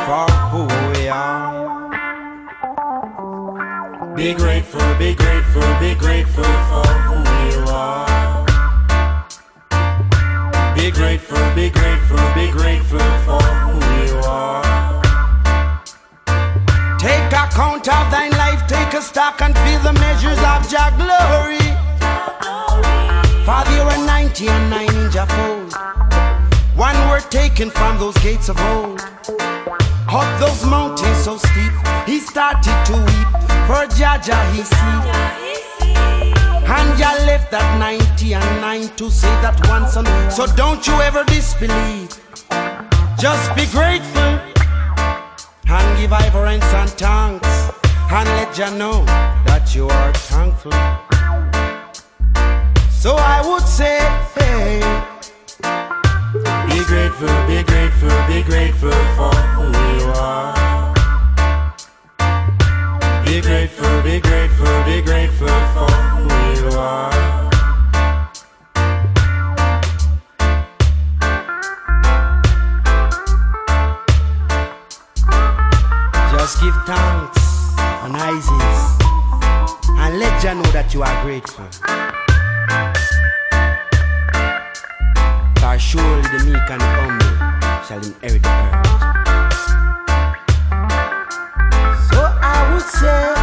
for who we are. Be grateful, be grateful, be grateful for who you are. Be grateful, be grateful, be grateful for who you are. Take account of thine life, take a stock and feel the measures of your glory. Father, you were 90 and 9 in your fold. One word taken from those gates of old. Up those mountains so steep, he started to weep. For Jaja he see. And ya left that 90 and 9 to say that one son. So don't you ever disbelieve. Just be grateful and give reverence and thanks. And let ya know that you are thankful. So I would say, hey, grateful, be grateful, be grateful for who you are. Be grateful, be grateful, be grateful for who you are. Just give thanks and Isis and let Jah know that you are grateful. For surely the meek and the humble shall inherit the earth. So I would say,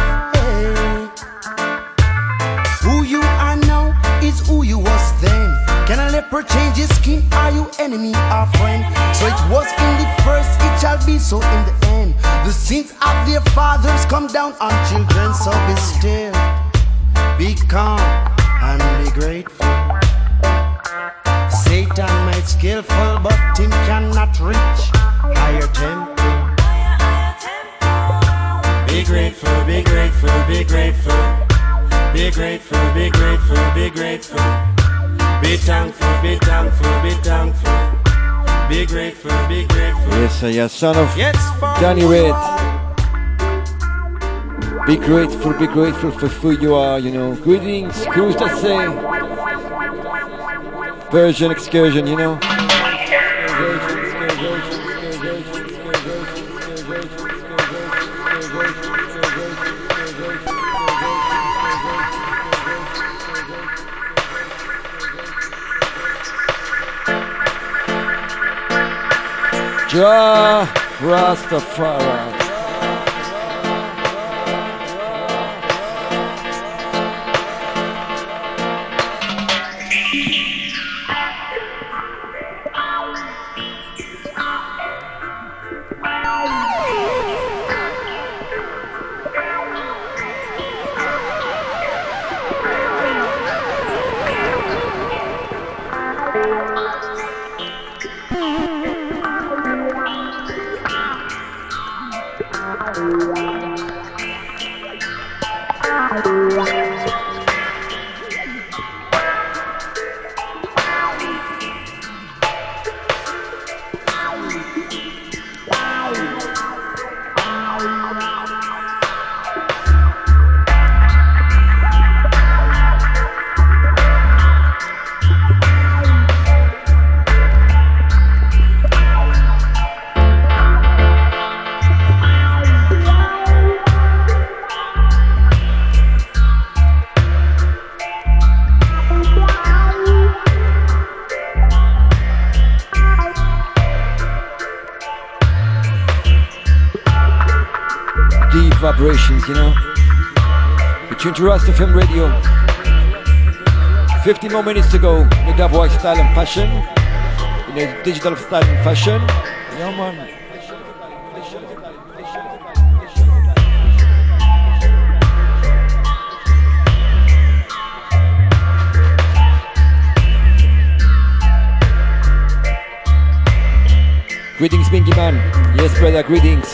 who you are now is who you was then. Can a leper change his skin? Are you enemy or friend? So it was in the first, it shall be so in the end. The sins of their fathers come down on children, so be still, be calm, and be grateful. Satan might skillful, but him cannot reach higher temple. Be grateful, be grateful, be grateful. Be grateful, be grateful, be grateful. Be thankful, be thankful, be thankful. Be grateful, be grateful. Yes, sir, yeah, son of Yes, for Danny Red. Be grateful, be grateful for who you are, you know. Greetings, cruise to say. Version excursion, you know. Jah Rastafari. You know. You tune to Rast FM Radio. 50 more minutes to go in the dub style and fashion. In the digital style and fashion. Yeah, man. Greetings, Binky Man. Yes, brother, greetings.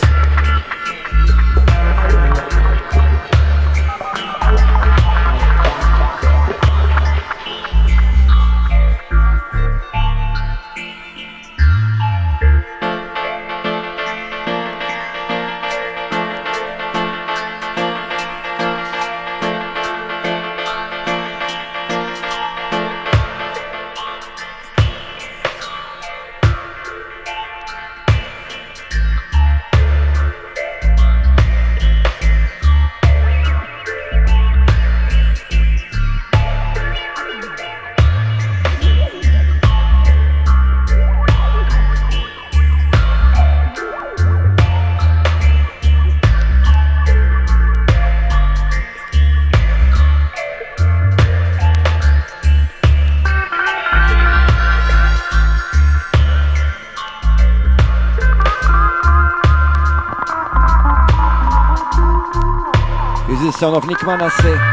Nick Manasseh.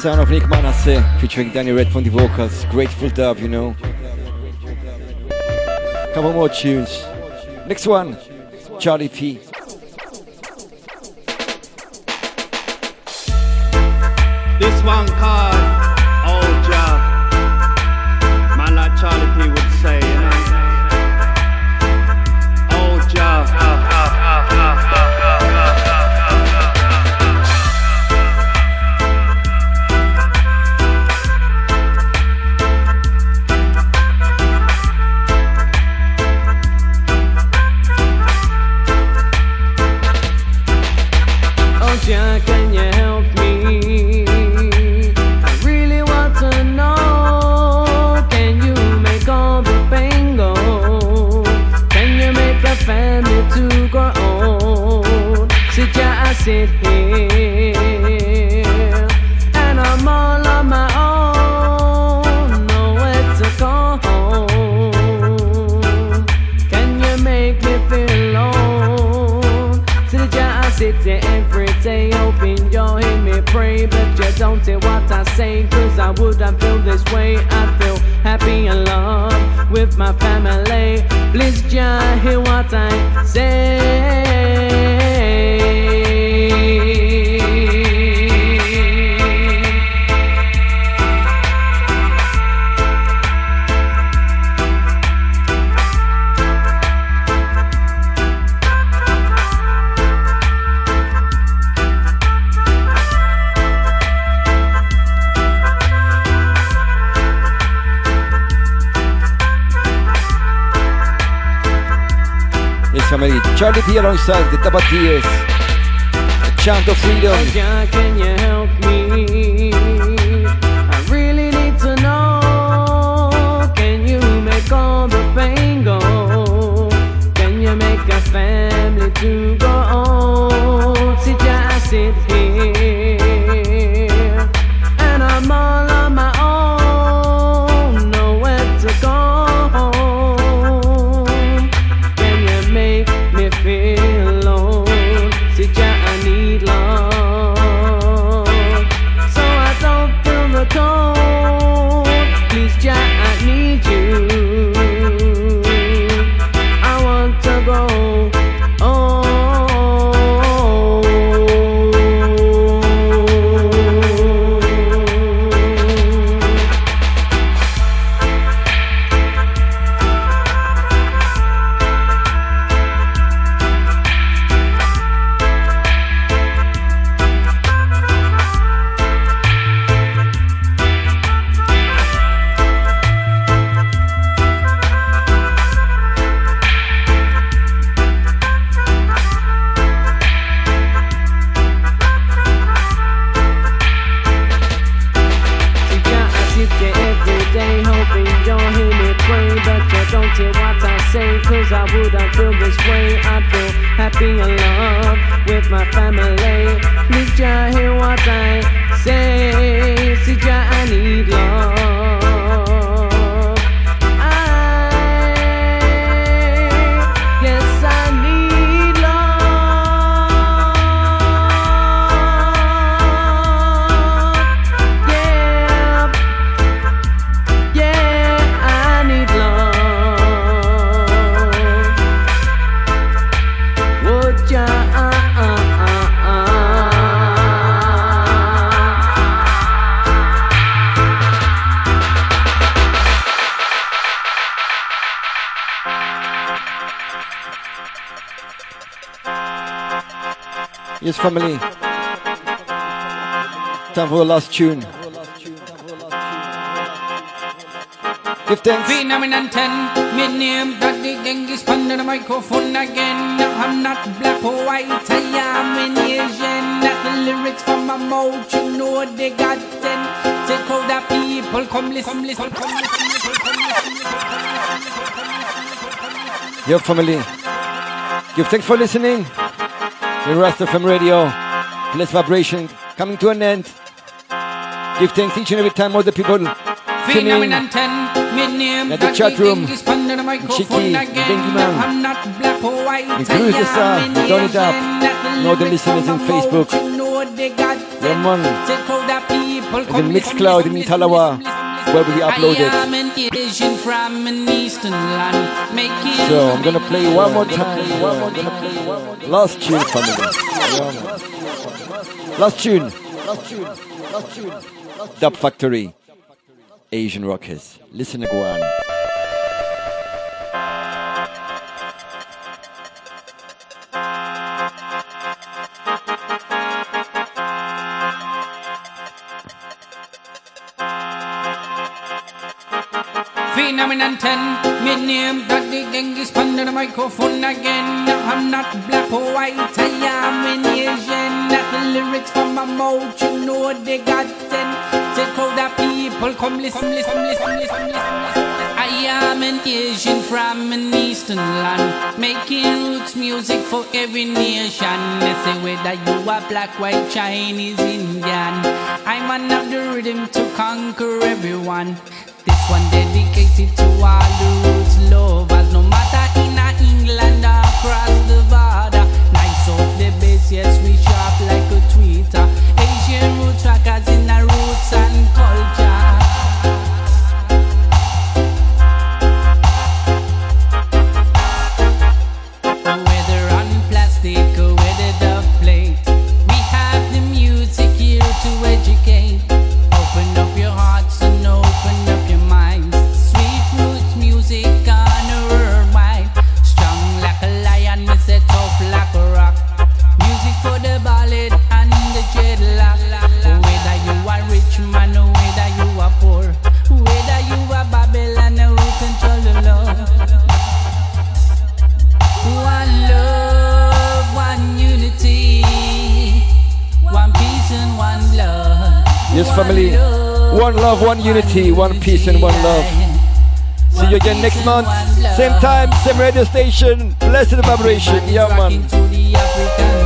Sound of Nick Manasseh featuring Danny Red from the vocals. Grateful dub, you know. Couple more tunes. Next one, Charlie P. way. I feel happy and love with my family. Please, just hear what I say. Charlie P alongside the Tabatillas. A chant of freedom. Oh, can you help me? I really need to know. Can you make all the pain go? Can you make a family to go on? See, Jah, family. Time for the last tune. Give thanks. Phenomenon 10, me name Daddy Genghis under the microphone again. I'm not black or white, I am an Asian. That the lyrics from my mouth, you know they got sent. Take out the people, come listen, come listen, come listen. Yo, family. Give thanks for listening. The Rast FM Radio. Blessed vibration coming to an end. Give thanks each and every time all the people tuning Phenomenon 10, me name at the chat room. Genghis under the microphone Chiki, again. Bengi Man. I'm not black or white, I Include the star, am an Donny Dap. Asian. That the Know the listeners in Facebook. mouth, you know they got Yeah, man. The people, And come then listen, Mixcloud in Talawa, where we upload I it. am an Asian from an eastern land, making So I'm gonna play one more time. One more time. Last tune, family. Yeah. Last tune. Last tune. Last tune. Dub Factory. Asian Rockers. Listen to go on. Phenomenon 10, me name Daddy Genghis under the microphone again. I'm not black or white, I am an Asian. The lyrics from my mouth, you know they got sent. Take out the people. come listen, come listen, listen, listen, listen. I am an Asian from an eastern land, making roots music for every nation. They say whether you are black, white, Chinese, Indian. I'm one of the rhythm to conquer everyone. This one dedicated to all the roots lovers, across the border. Nice up the bass, yes we sharp like a tweeter. Asian root trackers in the roots and culture. One love, one unity, one peace, and one love. See you again next month. Same time, same radio station. Blessed vibration. Yeah, man.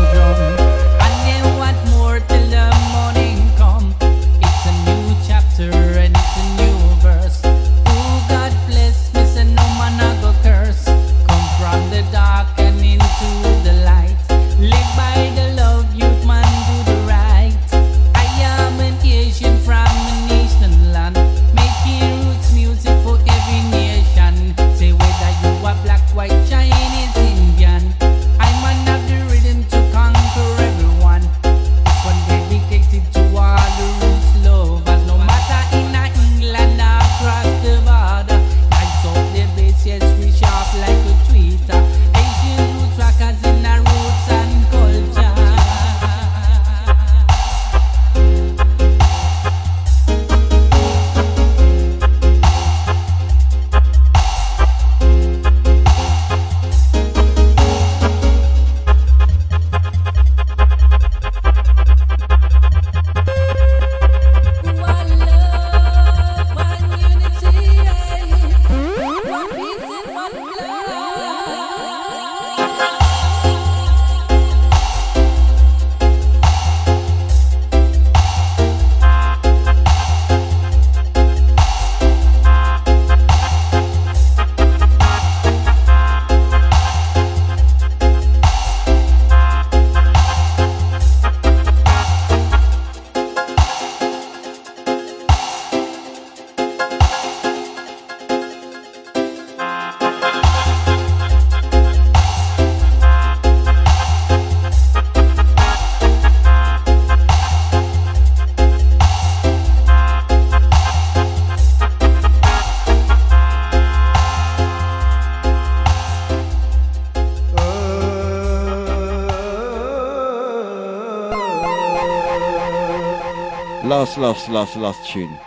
Last, last, last, last tune.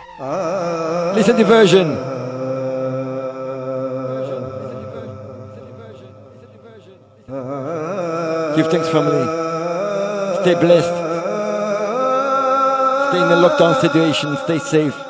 Listen to version. Give thanks, family. Stay blessed. Stay in the lockdown situation. Stay safe.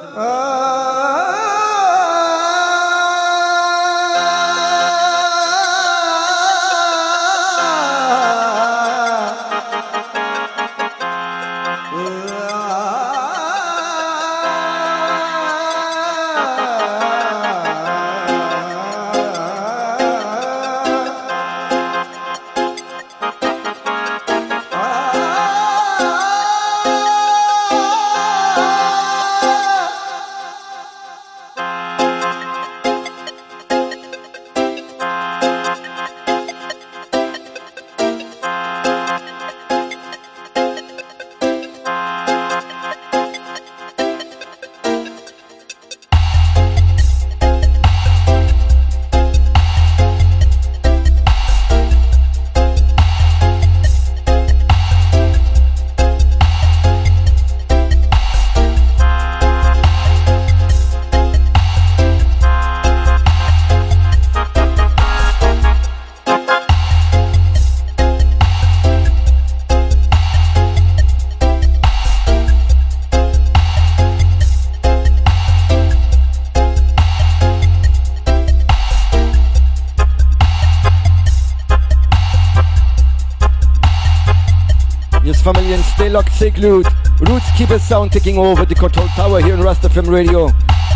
Glued. Roots keep a sound taking over the control tower here in Rast FM Radio.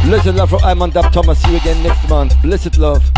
Blessed love from I'm on Dap Thomas. See you again next month. Blessed love.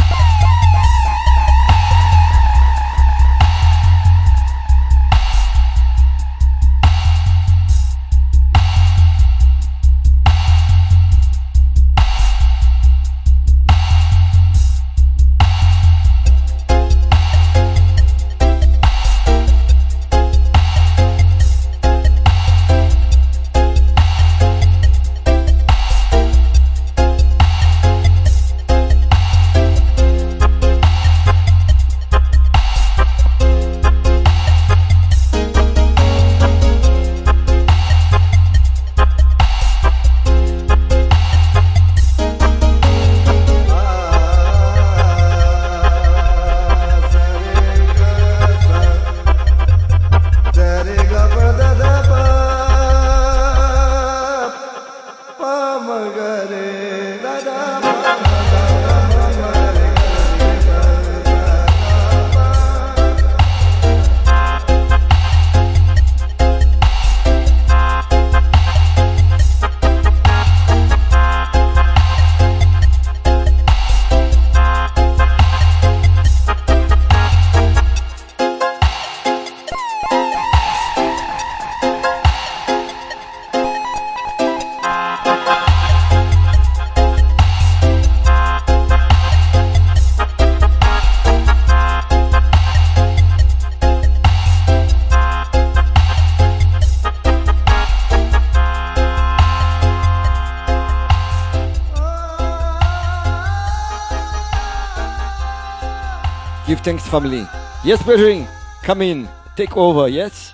Thanks, family. Yes, brethren, come in, take over, yes?